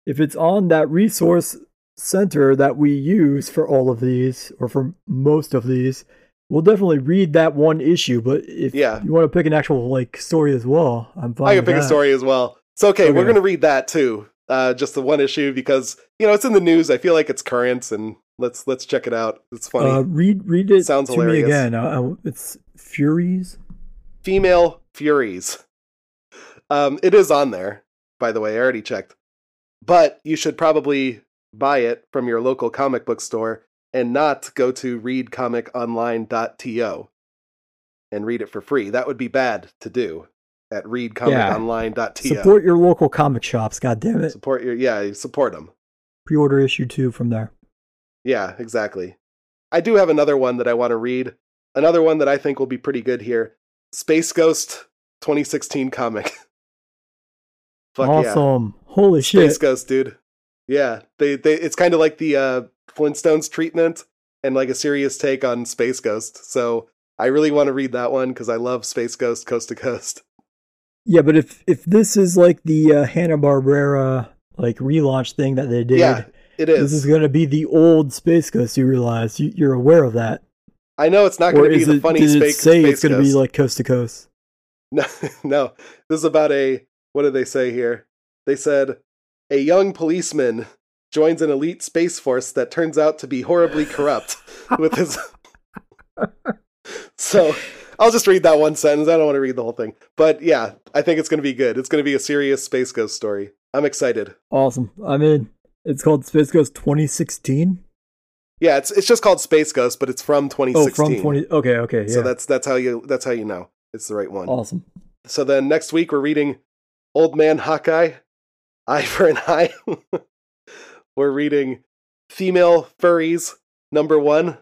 If it's on that resource center that we use for all of these, or for most of these, we'll definitely read that one issue. But if Yeah. you want to pick an actual like story as well, I'm fine. I can pick a story as well. So okay, we're gonna read that too. Uh, just the one issue because you know it's in the news. I feel like it's current, and let's let's check it out. It's funny. Uh, read read it Sounds to hilarious. me again. Uh, uh, it's Furies. female furies. Um, it is on there, by the way. I already checked, but you should probably buy it from your local comic book store and not go to readcomiconline.to and read it for free. That would be bad to do at readcomiconline.to. Support your local comic shops. God damn it! Support your yeah, support them. Pre-order issue two from there. Yeah, exactly. I do have another one that I want to read. Another one that I think will be pretty good here. Space Ghost 2016 comic. <laughs> Fuck yeah. awesome! Holy shit. Space! Ghost, dude. Yeah, they they it's kind of like the uh, Flintstones treatment and like a serious take on Space Ghost. So I really want to read that one because I love Space Ghost coast to coast. Yeah, but if if this is like the uh, Hanna Barbera like relaunch thing that they did, Yeah, It is. this is going to be the old Space Ghost. You realize you, you're aware of that, I know it's not going to be the it? funny did space. it say space it's going to be like coast to coast? <laughs> No, no. This is about a what did they say here? They said a young policeman joins an elite space force that turns out to be horribly corrupt <laughs> with his. <laughs> so I'll just read that one sentence. I don't want to read the whole thing. But yeah, I think it's going to be good. It's going to be a serious Space Ghost story. I'm excited. Awesome. I'm in. It's called Space Ghost 2016. Yeah, it's it's just called Space Ghost, but it's from 2016. Oh, from 20. Okay, okay. Yeah. So that's that's how you that's how you know it's the right one. awesome. So then next week we're reading Old Man Hawkeye, Eye for an Eye. we're reading Female Furries number one,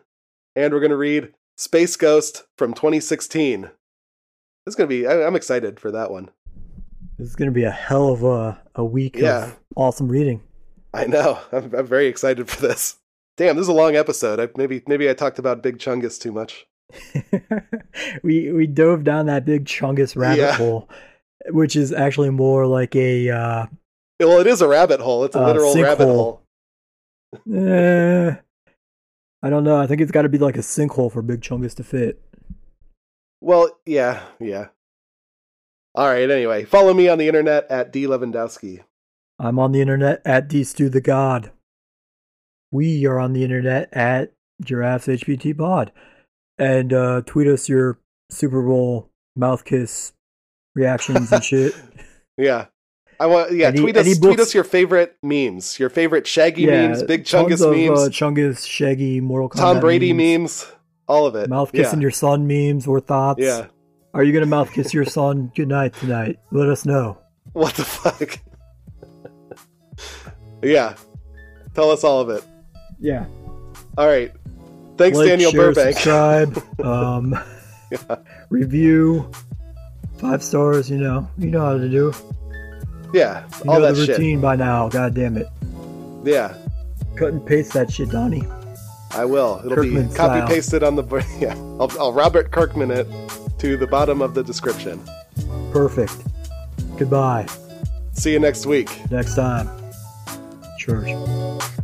and we're gonna read Space Ghost from 2016. It's gonna be. I, I'm excited for that one. This is going to be a hell of a, a week Yeah. of awesome reading. I know. <laughs> I'm, I'm very excited for this. Damn, this is a long episode. I, maybe maybe I talked about Big Chungus too much. <laughs> we we dove down that big chungus rabbit Yeah. hole, which is actually more like a uh, Well, it is a rabbit hole. It's a Uh, literal rabbit hole. eh, I don't know. I think it's got to be like a sinkhole for big chungus to fit. Well, yeah, yeah. All right. Anyway, follow me on the internet at d lewandowski. I'm on the internet at dstu the god. We are on the internet at giraffes HBT pod, and uh, tweet us your Super Bowl mouth kiss reactions and <laughs> shit. Yeah. I want. Yeah, Any- tweet us. Tweet books- us your favorite memes, your favorite Shaggy yeah, memes, Big Chungus of, memes, uh, Chungus, Shaggy, Mortal Kombat, Tom Brady memes, memes, all of it. mouth yeah. kissing your son memes or thoughts. Yeah. Are you gonna mouth kiss your son goodnight tonight? Let us know. <laughs> What the fuck? Yeah. Tell us all of it. Yeah. All right. Thanks, like, Daniel share, Burbank. subscribe, <laughs> um, review, five stars. You know, you know how to do. Yeah, You all know that the shit. routine by now. God damn it! Yeah, Cut and paste that shit, Donnie. I will. It'll Kirkman be copy pasted on the. <laughs> Yeah, I'll, I'll Robert Kirkman it to the bottom of the description. Perfect. Goodbye. See you next week. Next time church.